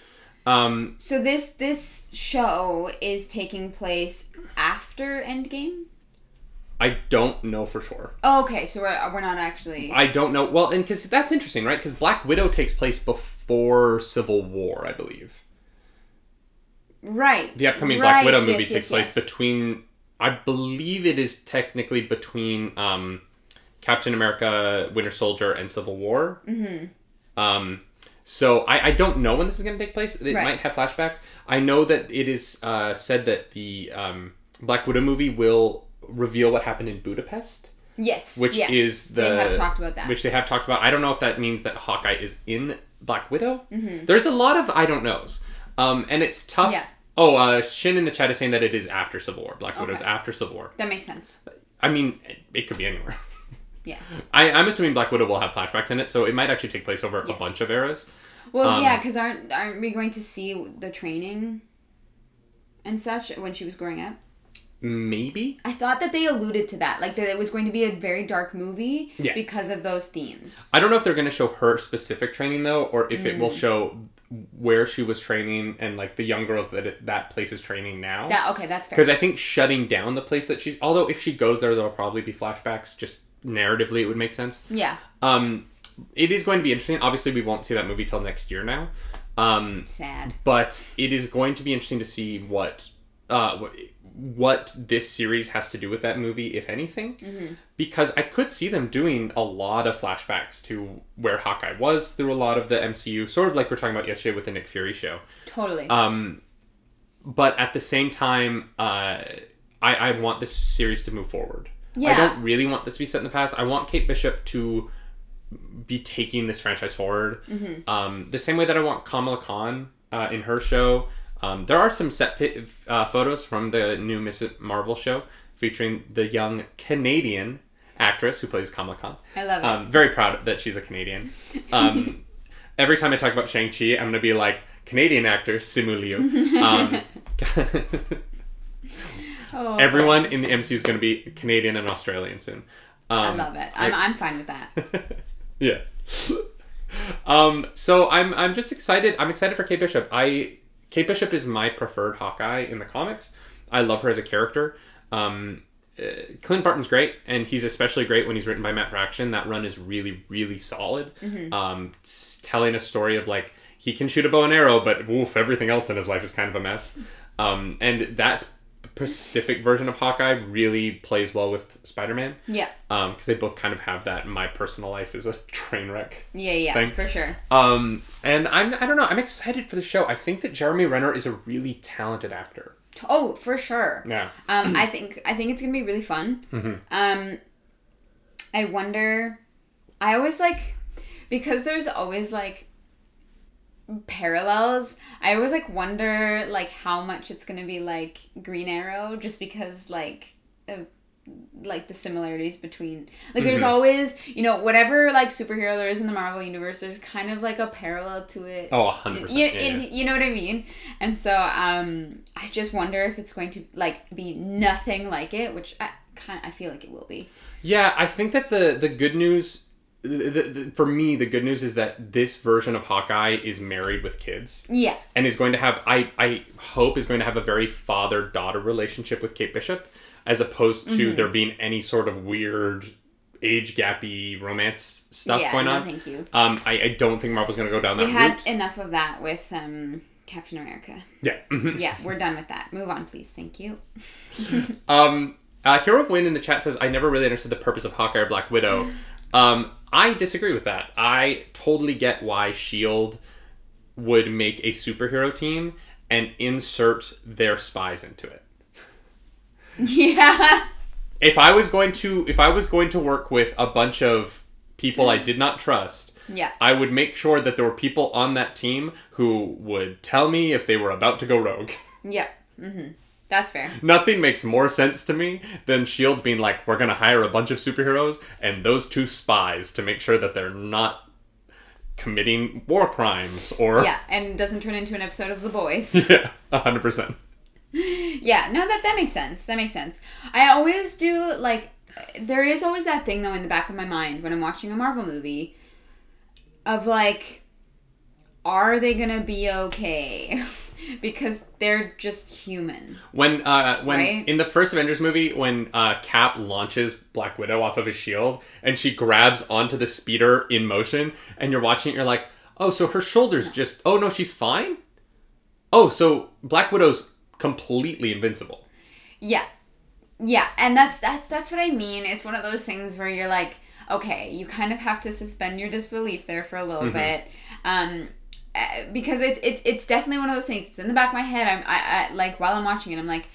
Um, So this this show is taking place after Endgame. I don't know for sure. Oh, okay, so we're, we're not actually. I don't know. Well, and because that's interesting, right? Because Black Widow takes place before Civil War, I believe. Right. The upcoming Black Widow movie yes, takes yes. place between. I believe it is technically between um, Captain America, Winter Soldier, and Civil War. Mm-hmm. Um, so I, I don't know when this is going to take place. It Right. might have flashbacks. I know that it is uh, said that the um, Black Widow movie will reveal what happened in Budapest. Yes. which yes. is the They have talked about that. which they have talked about. I don't know if that means that Hawkeye is in Black Widow. Mm-hmm. There's a lot of I don't knows, um, and it's tough. Yeah. Oh, uh, Shin in the chat is saying that it is after Civil War. Black Widow's Okay. after Civil War. that makes sense. I mean, it, it could be anywhere. Yeah. I, I'm assuming Black Widow will have flashbacks in it, so it might actually take place over a bunch of eras. Well, Um, yeah, because aren't aren't we going to see the training and such when she was growing up? maybe. I thought that they alluded to that, like that it was going to be a very dark movie Yeah. because of those themes. I don't know if they're going to show her specific training though, or if it will Mm. show where she was training and like the young girls that it, that place is training now. That okay, that's fair. Because I think shutting down the place that she's, although if she goes there, there'll probably be flashbacks. Just narratively, it would make sense. Yeah, Um, it is going to be interesting. Obviously, we won't see that movie till next year now. Um, sad. but it is going to be interesting to see what uh, what this series has to do with that movie, if anything, because I could see them doing a lot of flashbacks to where Hawkeye was through a lot of the MCU, sort of like we are talking about yesterday with the Nick Fury show. Totally. Um, but at the same time, uh, I, I want this series to move forward. Yeah. I don't really want this to be set in the past. I want Kate Bishop to be taking this franchise forward. Mm-hmm. Um, the same way that I want Kamala Khan uh, in her show. Um, there are some set uh, photos from the new Miss Marvel show featuring the young Canadian actress who plays Kamala Khan. I love it. Um, very proud that she's a Canadian. Um, every time I talk about Shang Chi, I'm gonna be like Canadian actor Simu Liu. Um, oh, everyone in the MCU is gonna be Canadian and Australian soon. Um, I love it. I'm, I'm fine with that. yeah. Um, so I'm I'm just excited. I'm excited for Kate Bishop. I Kate Bishop is my preferred Hawkeye in the comics. I love her as a character. Um, uh, Clint Barton's great, and he's especially great when he's written by Matt Fraction. That run is really really solid. Um, telling a story of like he can shoot a bow and arrow, but woof, everything else in his life is kind of a mess. Um, and that specific version of Hawkeye really plays well with Spider Man Yeah, because they both kind of have that. My personal life is a train wreck. yeah, yeah, Thing. for sure. Um, and I'm I don't know. I'm excited for the show. I think that Jeremy Renner is a really talented actor. Oh, for sure. Yeah. Um, I think I think it's gonna be really fun. Mm-hmm. Um, I wonder. I always like because there's always like parallels. I always like wonder like how much it's gonna be like Green Arrow, just because like. Of, like the similarities between like there's Mhm. always you know whatever like superhero there is in the marvel universe there's kind of like a parallel to it Oh, hundred percent. you, Yeah, yeah. you, you know what I mean? And so um, I just wonder if it's going to like be nothing like it, which I kind I feel like it will be. Yeah, I think that the the good news. The, the, for me, the good news is that this version of Hawkeye is married with kids Yeah, and is going to have. I I hope is going to have a very father daughter relationship with Kate Bishop, as opposed to Mm-hmm. there being any sort of weird age gappy romance stuff yeah. going no, on. thank you. Um, I, I don't think Marvel's going to go down that route. We had route. enough of that with um, Captain America. Yeah. mhm. Yeah, we're done with that. Move on, please. Thank you. Um, uh, Hero of Wind in the chat says, I never really understood the purpose of Hawkeye or Black Widow. Um, I disagree with that. I totally get why S.H.I.E.L.D. Would make a superhero team and insert their spies into it. yeah. If I was going to if I was going to work with a bunch of people I did not trust, Yeah. I would make sure that there were people on that team who would tell me if they were about to go rogue. Yeah. Mm-hmm. That's fair. Nothing makes more sense to me than Shield being like, we're gonna hire a bunch of superheroes and those two spies to make sure that they're not committing war crimes or Yeah, and doesn't turn into an episode of The Boys. yeah, hundred percent. Yeah, no, that that makes sense. That makes sense. I always do like there is always that thing though in the back of my mind when I'm watching a Marvel movie of like are they going to be okay? because they're just human. When uh when Right? in the first Avengers movie when uh Cap launches Black Widow off of his shield and she grabs onto the speeder in motion and you're watching it, you're like, oh, so her shoulders just oh no, she's fine. Oh, so Black Widow's completely invincible. Yeah. Yeah, and that's that's that's what I mean. It's one of those things where you're like, okay, you kind of have to suspend your disbelief there for a little bit. Um because it's it's it's definitely one of those things. It's in the back of my head. I'm I, I like while I'm watching it, I'm like,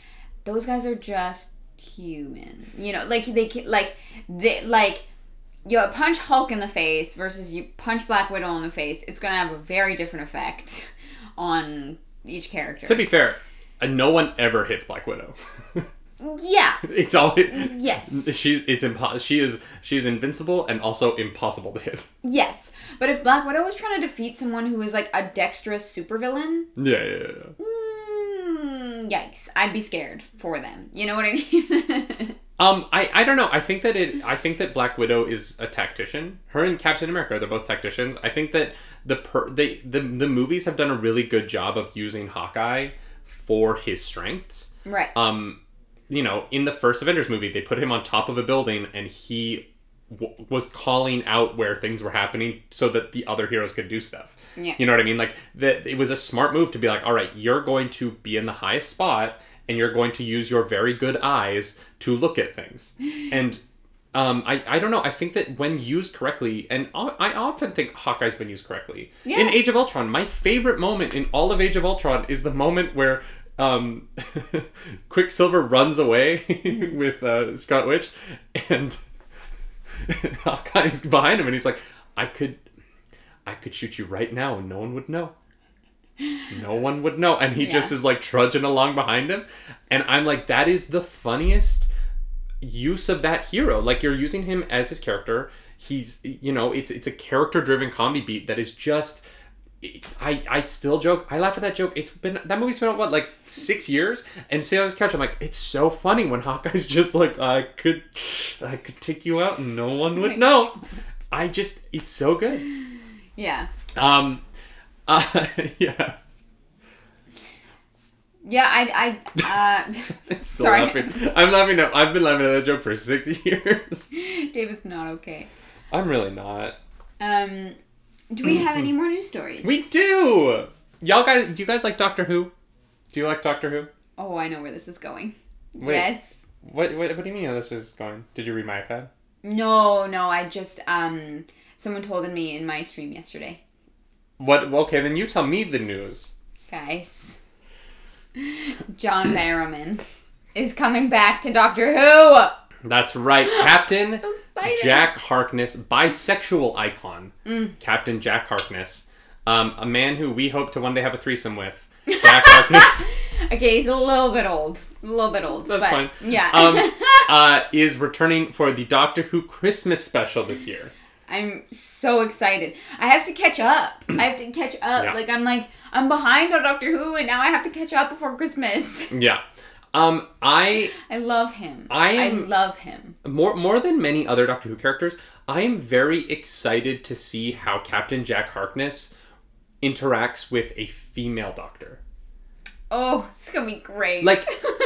those guys are just human. You know, like they can like they like you punch Hulk in the face versus you punch Black Widow in the face. It's gonna have a very different effect on each character. To be fair, uh, no one ever hits Black Widow. yeah. it's all Yes. she's it's impo- she is she is invincible and also impossible to hit. Yes, but if Black Widow was trying to defeat someone who is like a dexterous supervillain, Yeah, yeah, yeah. mm, yikes, I'd be scared for them. You know what I mean? Um, I, I don't know. I think that it. I think that Black Widow is a tactician. Her and Captain America, they're both tacticians. I think that the per they the the movies have done a really good job of using Hawkeye for his strengths. right. Um, you know, in the first Avengers movie, they put him on top of a building, and he w- was calling out where things were happening so that the other heroes could do stuff. Yeah. You know what I mean? Like that, it was a smart move to be like, all right, you're going to be in the highest spot, and you're going to use your very good eyes to look at things. And um, I, I don't know. I think that when used correctly, and I I often think Hawkeye's been used correctly. Yeah. In Age of Ultron, my favorite moment in all of Age of Ultron is the moment where um, Quicksilver runs away with uh, Scarlet Witch, and Hawkeye's behind him, and he's like, "I could, I could shoot you right now, and no one would know." No one would know, and he just is like trudging along behind him, and I'm like, that is the funniest use of that hero. Like you're using him as his character. He's you know it's it's a character driven comedy beat that is just. I, I still joke. I laugh at that joke. It's been that movie's been out what like six years, and sitting on this couch, I'm like, it's so funny when Hawkeye's just like, I could, I could take you out and no one would know. I just, it's so good. yeah. Um, uh, yeah. Yeah, I, I, uh, sorry, laughing. I'm laughing at. I've been laughing at that joke for six years. David's not okay. I'm really not. Um, do we have any more news stories? We do. Y'all guys, do you guys like Doctor Who? Do you like Doctor Who? Oh, I know where this is going. Wait. Yes. What, what What do you mean this is going? Did you read my iPad? No, no, I just um, someone told me in my stream yesterday, What? Okay, then you tell me the news. guys. John Barrowman is coming back to Doctor Who. That's right, Captain Jack Harkness, bisexual icon. Captain Jack Harkness, um, a man who we hope to one day have a threesome with. Jack Harkness. Okay, he's a little bit old. A little bit old. That's fine. Yeah. um, uh, is returning for the Doctor Who Christmas special this year. I'm so excited. I have to catch up. I have to catch up. Yeah. Like I'm like I'm behind on Doctor Who, and now I have to catch up before Christmas. Yeah. Um, I I love him. I am- love him. more more than many other Doctor Who characters, I am very excited to see how Captain Jack Harkness interacts with a female Doctor. Oh, it's gonna be great. Like,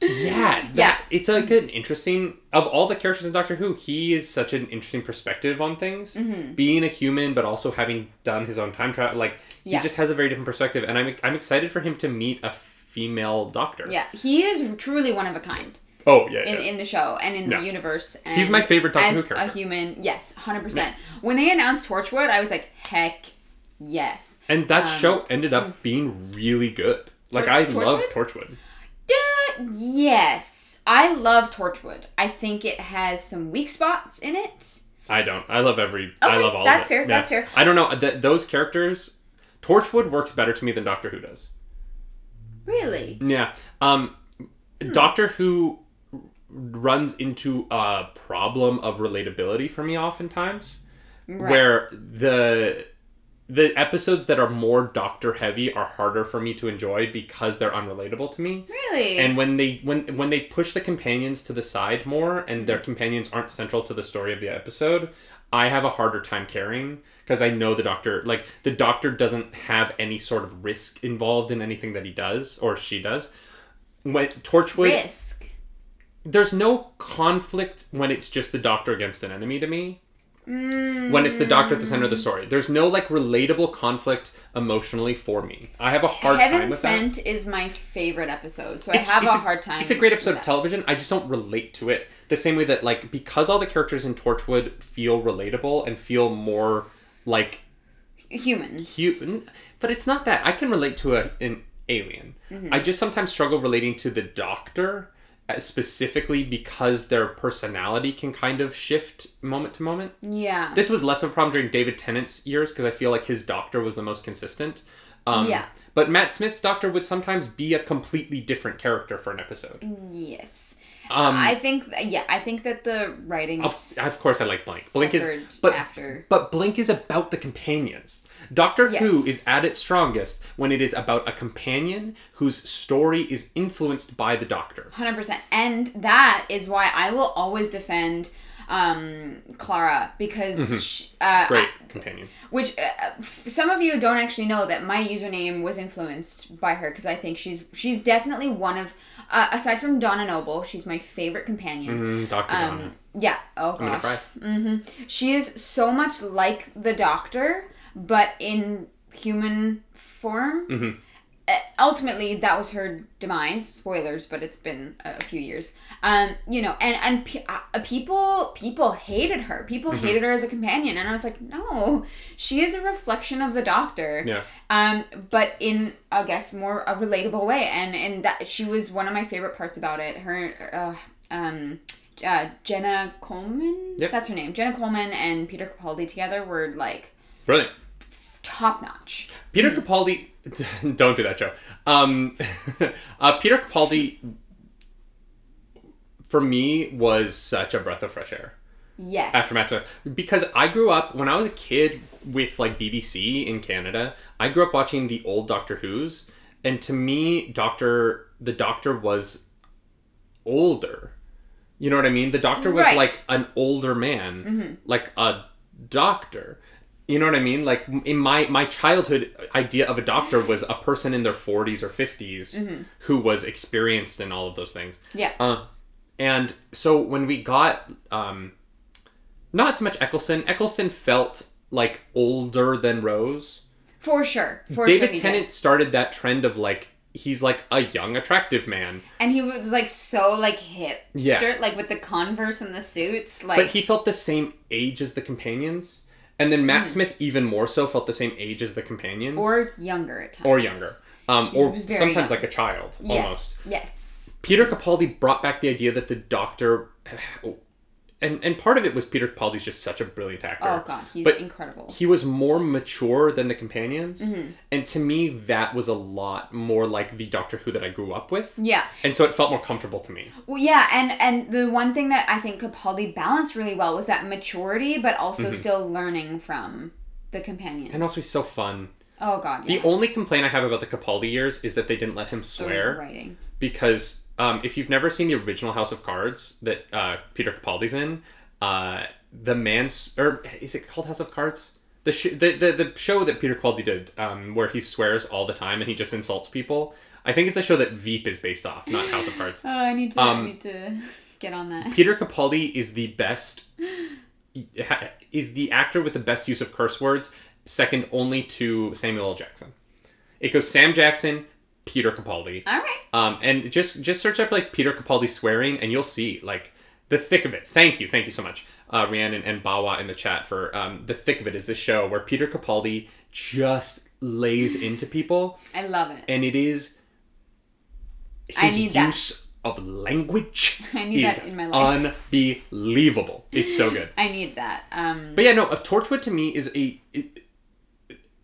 yeah, that, Yeah. It's like an interesting of all the characters in Doctor Who. He is such an interesting perspective on things. Mm-hmm. Being a human, but also having done his own time travel, like he Yeah. just has a very different perspective. And I'm I'm excited for him to meet a female Doctor. yeah, he is truly one of a kind Oh yeah. in, yeah. in the show and in Yeah. the universe. And He's my favorite Doctor Who character. A human, yes, hundred percent. When they announced Torchwood, I was like, heck, yes. And that Um, show ended up being really good. Like I Tor- love Torchwood? Torchwood. Uh, yes, I love Torchwood. I think it has some weak spots in it. I don't. I love every. I love all. that's of it. That's fair, that's fair. I don't know that those characters. Torchwood works better to me than Doctor Who does. Really? Yeah. Um, Hmm. Doctor Who runs into a problem of relatability for me oftentimes, Right. where the the episodes that are more Doctor heavy are harder for me to enjoy because they're unrelatable to me. Really? and when they when when they push the companions to the side more and their companions aren't central to the story of the episode i have a harder time carrying because i know the doctor like the doctor doesn't have any sort of risk involved in anything that he does or she does when torchwood Risk. there's no conflict when it's just the doctor against an enemy to me when it's the doctor at the center of the mm. story there's no like relatable conflict emotionally for me i have a hard time Heaven with Sent is my favorite episode, so It's- I have it's a hard time. It's a great episode of television. I just don't relate to it the same way that like because all the characters in Torchwood feel relatable and feel more like Humans. human, but it's not that. I can relate to a, an alien. Mm-hmm. I just sometimes struggle relating to the Doctor uh, specifically because their personality can kind of shift moment to moment. Yeah. This was less of a problem during David Tennant's years because I feel like his Doctor was the most consistent. Um, Yeah. But Matt Smith's Doctor would sometimes be a completely different character for an episode. yes. Um, I think yeah, I think that the writing. of, of course, I like Blink. Blink is, but after. but Blink is about the companions. Doctor Who Yes. is at its strongest when it is about a companion whose story is influenced by the Doctor. Hundred percent, and that is why I will always defend um, Clara because she, uh, Mm-hmm. Great companion. which uh, f- some of you don't actually know that my username was influenced by her because I think she's she's definitely one of uh, aside from Donna Noble, she's my favorite companion. Mm, Doctor Donna. Um, yeah. Oh I'm gonna gosh. cry. She is so much like the Doctor, but in human form. Mhm. Uh, ultimately, that was her demise. Spoilers, but it's been a, a few years. Um, you know, and and pe- uh, people people hated her. People Mm-hmm. hated her as a companion, and I was like, no, she is a reflection of the Doctor. Yeah. Um, but in I guess more a relatable way, and and that she was one of my favorite parts about it. Her, uh, um, uh, Jenna Coleman. Yep. That's her name. Jenna Coleman and Peter Capaldi together were like Brilliant. Top notch. Peter Capaldi, don't do that, Joe. Um, uh, Peter Capaldi, for me, was such a breath of fresh air Yes. after Matt Smith because I grew up when I was a kid with like BBC in Canada. I grew up watching the old Doctor Who's, and to me, Doctor the Doctor was older. You know what I mean? The Doctor was Right. like an older man, like a doctor. You know what I mean? Like in my my childhood idea of a doctor was a person in their 40s or 50s who was experienced in all of those things. Yeah. Uh, and so when we got um, not so much Eccleston, Eccleston felt like older than Rose. For sure. For David sure Tennant did. started that trend of like he's like a young, attractive man, And he was like so like hip. Yeah. Like with the Converse and the suits. Like but he felt the same age as the companions. And then Matt Hmm. Smith even more so felt the same age as the companions, or younger at times. or younger, um, or sometimes young. like a child almost. Yes. Yes. Peter Capaldi brought back the idea that the Doctor, and and part of it was Peter Capaldi's just such a brilliant actor. Oh god, he's But incredible. he was more mature than the companions Mm-hmm. and to me that was a lot more like the doctor who that i grew up with Yeah. and so it felt more comfortable to me Well, yeah, and and the one thing that I think Capaldi balanced really well was that maturity, but also still learning from the companions. Mm-hmm. and also he's so fun oh god, the only complaint i have about the capaldi years is that they didn't let him The swear writing. because um, if you've never seen the original house of cards that uh, peter capaldi's in uh, the man's or is it called house of cards the, sh- the, the the show that Peter Capaldi did, um, where he swears all the time and he just insults people. I think it's a show that Veep is based off, not House of Cards. Oh, I need to Um, I need to get on that. Peter Capaldi is the best is the actor with the best use of curse words, second only to Samuel L. Jackson. It goes Sam Jackson, Peter Capaldi. All right. Um, and just just search up like Peter Capaldi swearing, and you'll see like the thick of it. Thank you, thank you so much, uh, Rhiannon and Bawa in the chat for um, the thick of it is this show where Peter Capaldi just lays into people, I love it. and it is his I need that. use of language I need is that in my life. unbelievable. It's so good. I need that. Um But yeah, no, Torchwood to me is a it,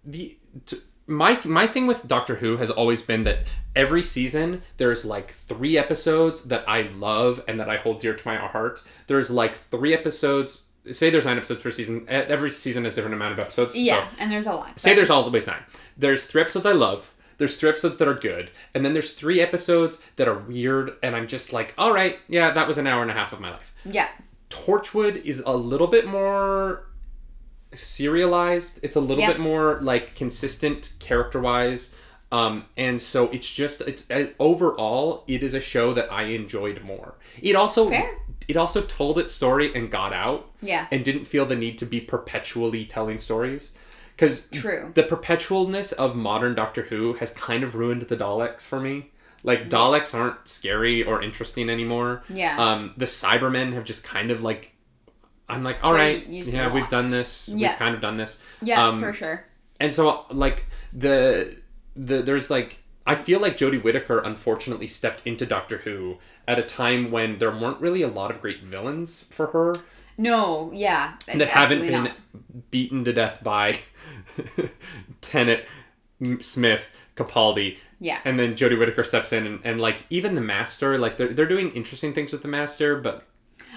the t- my my thing with Doctor Who has always been that every season there's like three episodes that I love and that I hold dear to my heart. There's like three episodes. Say there's nine episodes per season. Every season has a different amount of episodes. yeah, So and there's a lot. say there's always nine. There's three episodes I love. There's three episodes that are good, and then there's three episodes that are weird, and I'm just like, all right, yeah, that was an hour and a half of my life. Yeah. Torchwood is a little bit more serialized. It's a little bit more like consistent character wise. Um, and so it's just it's uh, overall it is a show that I enjoyed more. It also Fair. it also told its story and got out Yeah. and didn't feel the need to be perpetually telling stories because True. the perpetualness of modern Doctor Who has kind of ruined the Daleks for me. Like Daleks aren't scary or interesting anymore. Yeah. Um, the Cybermen have just kind of like, I'm like, all right, yeah, we've done this. Yeah. We've kind of done this. Yeah, Um, for sure. And so like the the there's like I feel like Jodie Whittaker unfortunately stepped into Doctor Who at a time when there weren't really a lot of great villains for her No, yeah. that haven't been not. beaten to death by Tennant, Smith, Capaldi, Yeah. and then Jodie Whittaker steps in, and, and like even the Master, like they're they're doing interesting things with the Master, but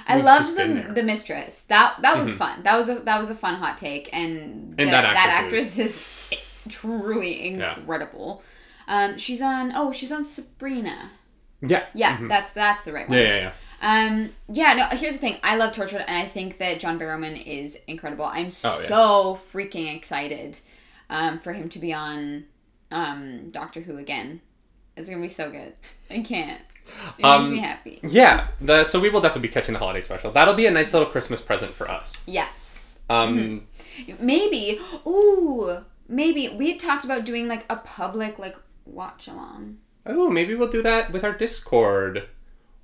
I We've loved the, the mistress. That that was fun. That was a that was a fun hot take, and, And the- that that actress actress is truly Yeah. incredible. Um, she's on. Oh, she's on Sabrina. yeah, Yeah, that's that's the right one. yeah, yeah, yeah. Um, yeah, no, here's the thing. I love Torchwood, and I think that John Barrowman is incredible. I'm Oh, yeah. so freaking excited um, for him to be on um, Doctor Who again. It's gonna be so good. I can't. It Um, makes me happy. Yeah, the, so we will definitely be catching the holiday special. That'll be a nice little Christmas present for us. Yes. Um, Maybe. Ooh. Maybe we talked about doing like a public like watch along. Oh, maybe we'll do that with our Discord.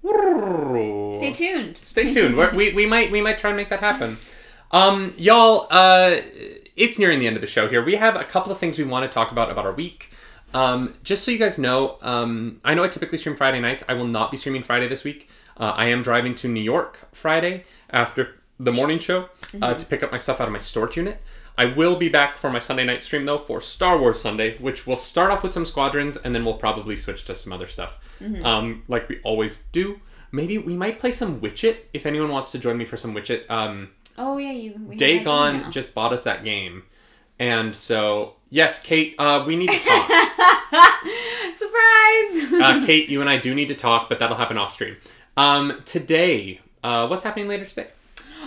Stay tuned. Stay tuned. We're, we we might we might try and make that happen. Um, y'all, uh, it's nearing the end of the show here. We have a couple of things we want to talk about about our week. Um, just so you guys know, um, I know I typically stream Friday nights. I will not be streaming Friday this week. Uh, I am driving to New York Friday after the morning show uh, to pick up my stuff out of my storage unit. I will be back for my Sunday night stream though for Star Wars Sunday, which will start off with some squadrons and then we'll probably switch to some other stuff, um, like we always do. Maybe we might play some Witch It if anyone wants to join me for some Witch It. Um, Oh yeah, you. We have that Day game Gone now. just bought us that game, and so yes, Kate, uh, we need to talk. surprise. uh, Kate, you and I do need to talk, but that'll happen off stream. Um, today, uh, what's happening later today?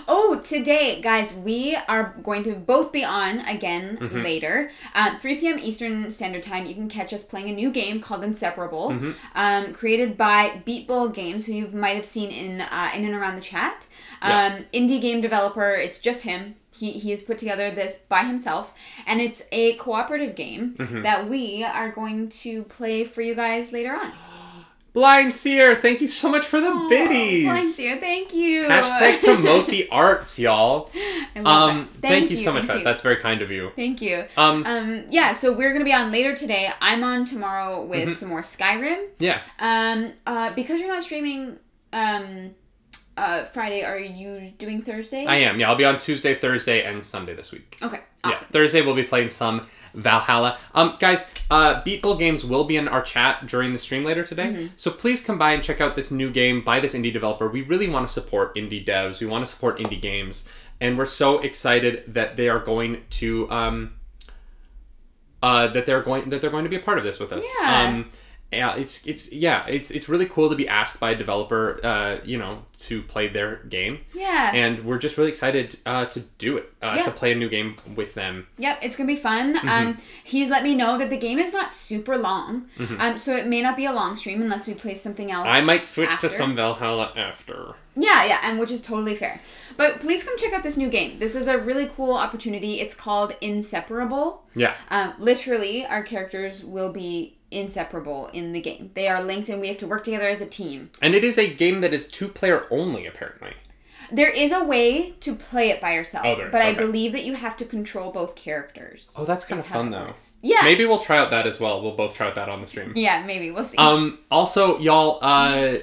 Oh, today, guys, we are going to both be on again Mm-hmm. later. Um, 3 p.m. Eastern Standard Time. You can catch us playing a new game called Inseparable, Mm-hmm. um, created by Beatball Games, who you might have seen in uh, in and around the chat. Um, Yeah. Indie game developer. It's just him. He, he has put together this by himself, and it's a cooperative game Mm-hmm. that we are going to play for you guys later on. Blind Seer, thank you so much for the biddies. Blind Seer, thank you. Hashtag promote the arts, y'all. I love Um, that. thank, you so much thank that. That's very kind of you. Thank you. Um, Um, yeah, so we're gonna be on later today. I'm on tomorrow with Mm-hmm. some more Skyrim. yeah. Um, uh, because you're not streaming, um, uh, Friday, are you doing Thursday? I am. Yeah, I'll be on Tuesday, Thursday, and Sunday this week. Okay, Yeah, awesome. Thursday we'll be playing some Valhalla. Um, guys, uh, Beatbull Games will be in our chat during the stream later today, Mm-hmm. so please come by and check out this new game by this indie developer. We really want to support indie devs. We want to support indie games, and we're so excited that they are going to um, uh, that they're going that they're going to be a part of this with us. Yeah. Um, yeah, it's it's yeah, it's it's really cool to be asked by a developer, uh, you know, to play their game, Yeah. and we're just really excited uh, to do it, uh, Yeah. to play a new game with them. Yep, it's gonna be fun. Mm-hmm. Um, he's let me know that the game is not super long, um, so it may not be a long stream unless we play something else. Mm-hmm. I might switch after. to some Valhalla after. Yeah, yeah, and which is totally fair. But please come check out this new game. This is a really cool opportunity. It's called Inseparable. Yeah. Um, literally, our characters will be inseparable in the game. They are linked, and we have to work together as a team. And it is a game that is two player only, apparently. There is a way to play it by yourself, Oh, but I believe that you have to control both characters. Oh, that's kind of fun, though. works. Yeah, Maybe we'll try out that as well. We'll both try out that on the stream. Yeah, maybe we'll see. Um, also, y'all, uh,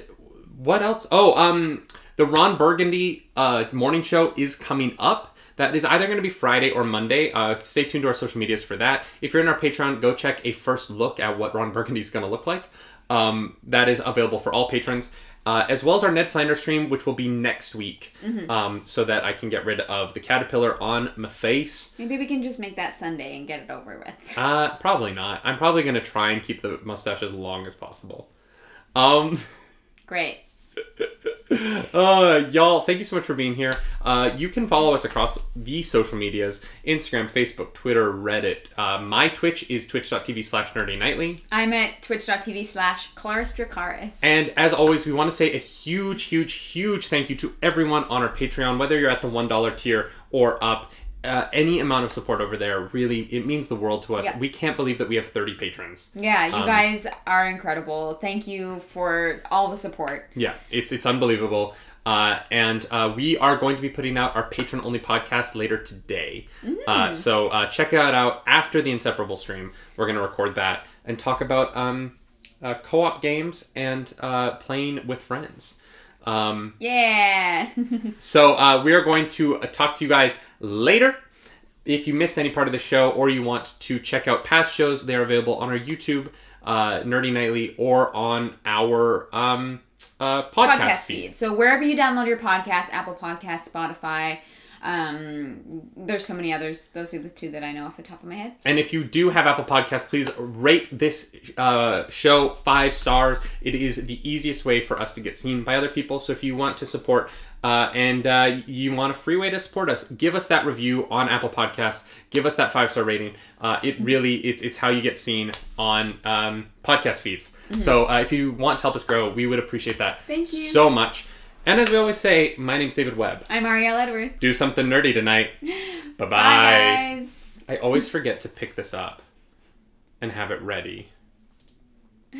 what else? Oh, um, the Ron Burgundy uh, morning show is coming up. That is either going to be Friday or Monday. Uh, stay tuned to our social medias for that. If you're in our Patreon, go check a first look at what Ron Burgundy is going to look like. Um, that is available for all patrons, uh, as well as our Ned Flanders stream, which will be next week, um, so that I can get rid of the caterpillar on my face. maybe we can just make that Sunday and get it over with. Uh, probably not. I'm probably going to try and keep the mustache as long as possible. Um. Great. Uh, y'all, thank you so much for being here. Uh, you can follow us across the social medias Instagram, Facebook, Twitter, Reddit. Uh, my Twitch is twitch.tv slash nerdy nightly. I'm at twitch.tv slash Claris Dracaris. And as always, we want to say a huge, huge, huge thank you to everyone on our Patreon, whether you're at the $1 tier or up. Uh, any amount of support over there really it means the world to us. Yeah. We can't believe that we have 30 patrons. Yeah, you Um, guys are incredible. Thank you for all the support. Yeah, it's it's unbelievable. Uh, and uh, we are going to be putting out our patron only podcast later today. Uh, so uh, check that out after the Inseparable stream. We're going to record that and talk about um, uh, co op games and uh, playing with friends. Um, Yeah. so uh, we are going to uh, talk to you guys later. if you missed any part of the show or you want to check out past shows, they're available on our YouTube, uh, Nerdy Nightly, or on our um, uh, podcast, podcast feed. feed. So wherever you download your podcast, Apple Podcast, Spotify, um, there's so many others. Those are the two that I know off the top of my head. And if you do have Apple Podcasts, please rate this uh, show five stars. It is the easiest way for us to get seen by other people. So if you want to support uh, and uh, you want a free way to support us, give us that review on Apple Podcasts. Give us that five star rating. Uh, it really it's it's how you get seen on um, podcast feeds. So uh, if you want to help us grow, we would appreciate that Thank you. so much. And as we always say, my name's David Webb. I'm Ariel Edwards. Do something nerdy tonight. Bye-bye. Bye, guys. I always forget to pick this up and have it ready.